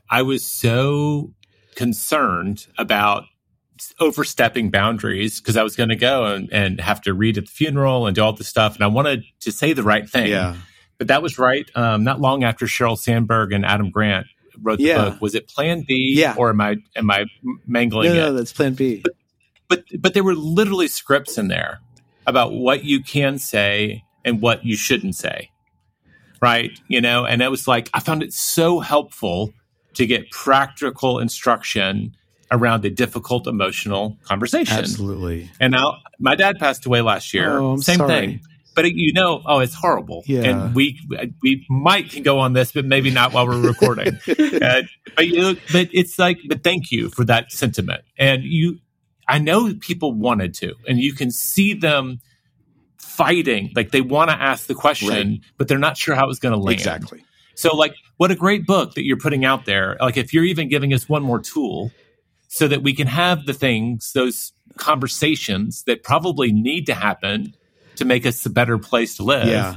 I was so concerned about overstepping boundaries because I was going to go and, and have to read at the funeral and do all this stuff. And I wanted to say the right thing. Yeah. But that was right um, not long after Sheryl Sandberg and Adam Grant wrote the Yeah. book. Was it Plan B? Yeah. Or am I am I mangling No, it? no, that's plan B. but but there were literally scripts in there about what you can say and what you shouldn't say right? You know and it was like i found it so helpful to get practical instruction around a difficult emotional conversation. Absolutely. and now my dad passed away last year. Oh, same sorry. thing. But it, you know oh it's horrible. Yeah. and we we might can go on this but maybe not while we're recording. Uh, but you but it's like but thank you for that sentiment. And you i know people wanted to and you can see them fighting like they want to ask the question Right. but they're not sure how it's going to land Exactly. so like what a great book that you're putting out there like if you're even giving us one more tool so that we can have the things those conversations that probably need to happen to make us a better place to live Yeah.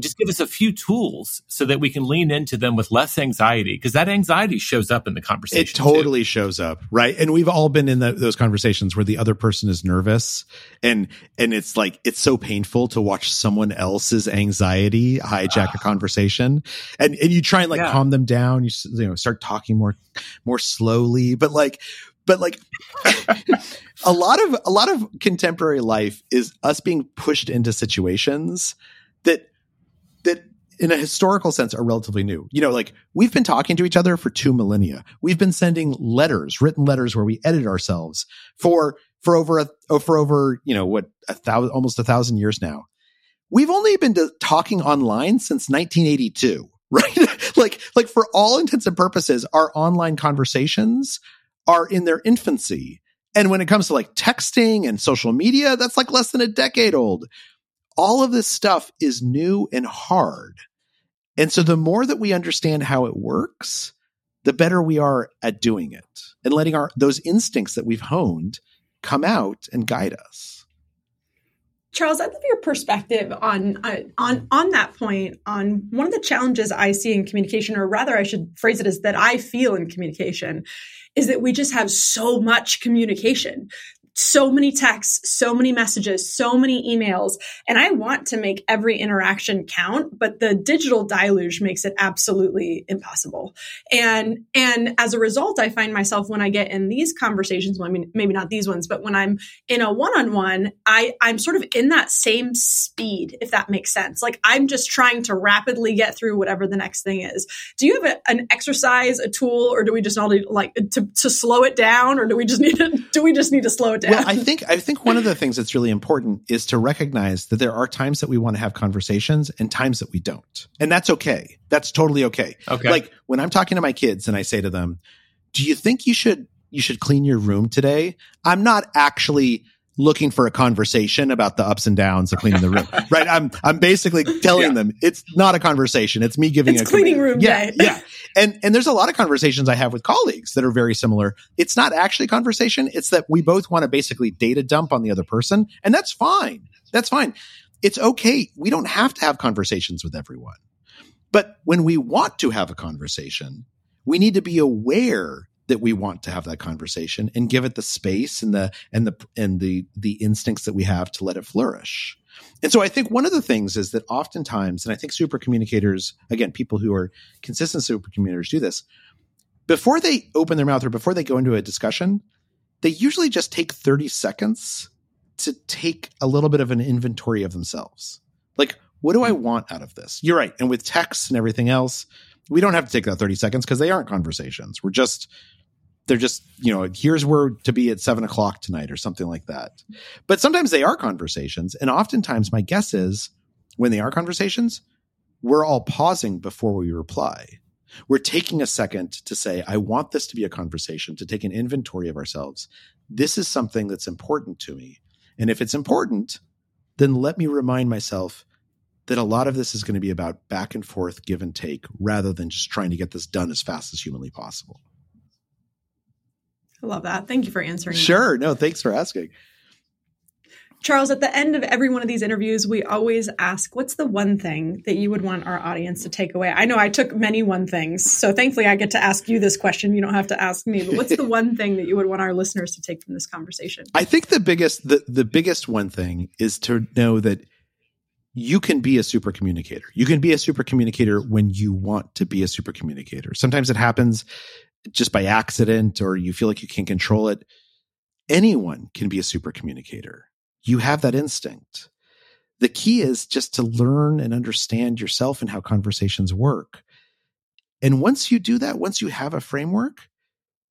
Just give us a few tools so that we can lean into them with less anxiety because that anxiety shows up in the conversation. It totally shows up, right? And we've all been in the, those conversations where the other person is nervous, and and it's like it's so painful to watch someone else's anxiety hijack a ah. conversation, and and you try and like Yeah. calm them down. You you know start talking more more slowly, but like but like a lot of a lot of contemporary life is us being pushed into situations that in a historical sense are relatively new. You know, like we've been talking to each other for two millennia. We've been sending letters, written letters where we edit ourselves for for over a oh, for over you know what a thousand almost a thousand years now. We've only been to, talking online since 1982, right? like like for all intents and purposes, our online conversations are in their infancy. And when it comes to like texting and social media, that's like less than a decade old all of this stuff is new and hard. And so the more that we understand how it works, the better we are at doing it and letting our those instincts that we've honed come out and guide us. Charles, I'd love your perspective on uh, on on that point. On one of the challenges I see in communication, or rather, I should phrase it as that I feel in communication, is that we just have so much communication, so many texts, so many messages, so many emails, and I want to make every interaction count, but the digital deluge makes it absolutely impossible. And and as a result, I find myself when I get in these conversations, well, I mean, maybe not these ones, but when I'm in a one-on-one i i'm sort of in that same speed if that makes sense like i'm just trying to rapidly get through whatever the next thing is do you have a, an exercise a tool or do we just all need like to, to slow it down or do we just need to do we just need to slow it down Well, I think I think one of the things that's really important is to recognize that there are times that we want to have conversations and times that we don't. And that's okay. That's totally okay. Okay. Like when I'm talking to my kids and I say to them, "Do you think you should you should clean your room today?" I'm not actually looking for a conversation about the ups and downs of cleaning the room. right? I'm I'm basically telling Yeah. them it's not a conversation. It's me giving It's a cleaning command. room yeah, day. Yeah. And and there's a lot of conversations I have with colleagues that are very similar. It's not actually a conversation. It's that we both want to basically data dump on the other person, and that's fine. That's fine. It's okay. We don't have to have conversations with everyone. But when we want to have a conversation, we need to be aware that we want to have that conversation and give it the space and the and the and the the instincts that we have to let it flourish. And so I think one of the things is that oftentimes, and I think super communicators, again, people who are consistent super communicators do this, before they open their mouth or before they go into a discussion, they usually just take 30 seconds to take a little bit of an inventory of themselves. Like, what do I mm. want out of this? You're right. And with texts and everything else, we don't have to take that 30 seconds because they aren't conversations. We're just, they're just, you know, here's where to be at seven o'clock tonight or something like that. But sometimes they are conversations. And oftentimes, my guess is when they are conversations, we're all pausing before we reply. We're taking a second to say, I want this to be a conversation, to take an inventory of ourselves. This is something that's important to me. And if it's important, then let me remind myself that a lot of this is going to be about back and forth, give and take, rather than just trying to get this done as fast as humanly possible. I love that. Thank you for answering. Sure. That. No, thanks for asking. Charles, at the end of every one of these interviews, we always ask, what's the one thing that you would want our audience to take away? I know I took many one things, so thankfully I get to ask you this question. You don't have to ask me, but what's the one thing that you would want our listeners to take from this conversation? I think the biggest the, the biggest one thing is to know that you can be a super communicator. You can be a super communicator when you want to be a super communicator. Sometimes it happens just by accident or you feel like you can control it. Anyone can be a super communicator you have that instinct. The key is just to learn and understand yourself and how conversations work. And once you do that, once you have a framework,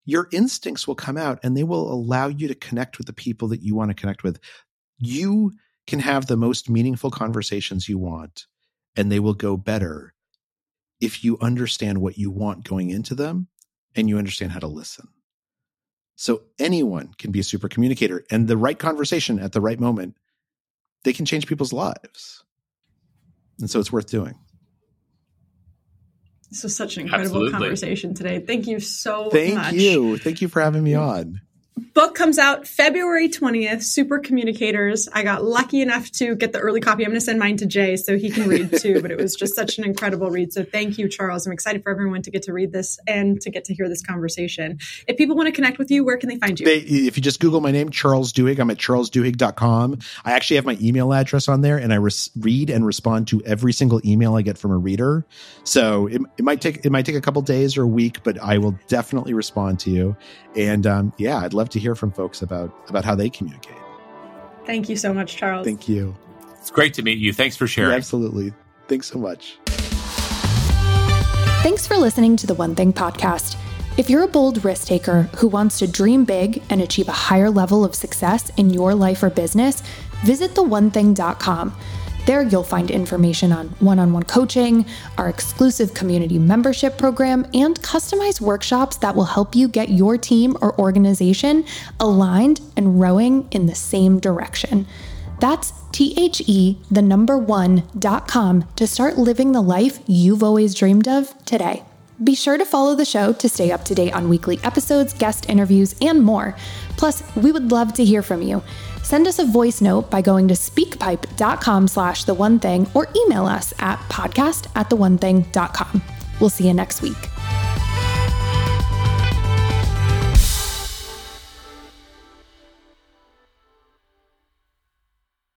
your instincts will come out and they will allow you to connect with the people that you want to connect with. You can have the most meaningful conversations you want, and they will go better if you understand what you want going into them and you understand how to listen. So anyone can be a super communicator and the right conversation at the right moment, they can change people's lives. And so it's worth doing. This was such an incredible Absolutely. conversation today. Thank you so Thank much. Thank you. Thank you for having me mm. on book comes out February 20th, Super Communicators. I got lucky enough to get the early copy. I'm going to send mine to Jay so he can read too, but it was just such an incredible read. So thank you, Charles. I'm excited for everyone to get to read this and to get to hear this conversation. If people want to connect with you, where can they find you? They, if you just Google my name, Charles Duhigg, I'm at charlesduhigg.com. I actually have my email address on there and I res- read and respond to every single email I get from a reader. So it, it might take, it might take a couple days or a week, but I will definitely respond to you. And um, yeah, I'd love to hear from folks about about how they communicate. Thank you so much, Charles. Thank you. It's great to meet you. Thanks for sharing. Yeah, absolutely. Thanks so much. Thanks for listening to the One Thing podcast. If you're a bold risk taker who wants to dream big and achieve a higher level of success in your life or business, visit theonething.com. There, you'll find information on one on one coaching, our exclusive community membership program, and customized workshops that will help you get your team or organization aligned and rowing in the same direction. That's T H E, the number one, dot com to start living the life you've always dreamed of today. Be sure to follow the show to stay up to date on weekly episodes, guest interviews, and more. Plus, we would love to hear from you. Send us a voice note by going to speakpipe.com slash the one thing or email us at podcast at the one thing.com. We'll see you next week.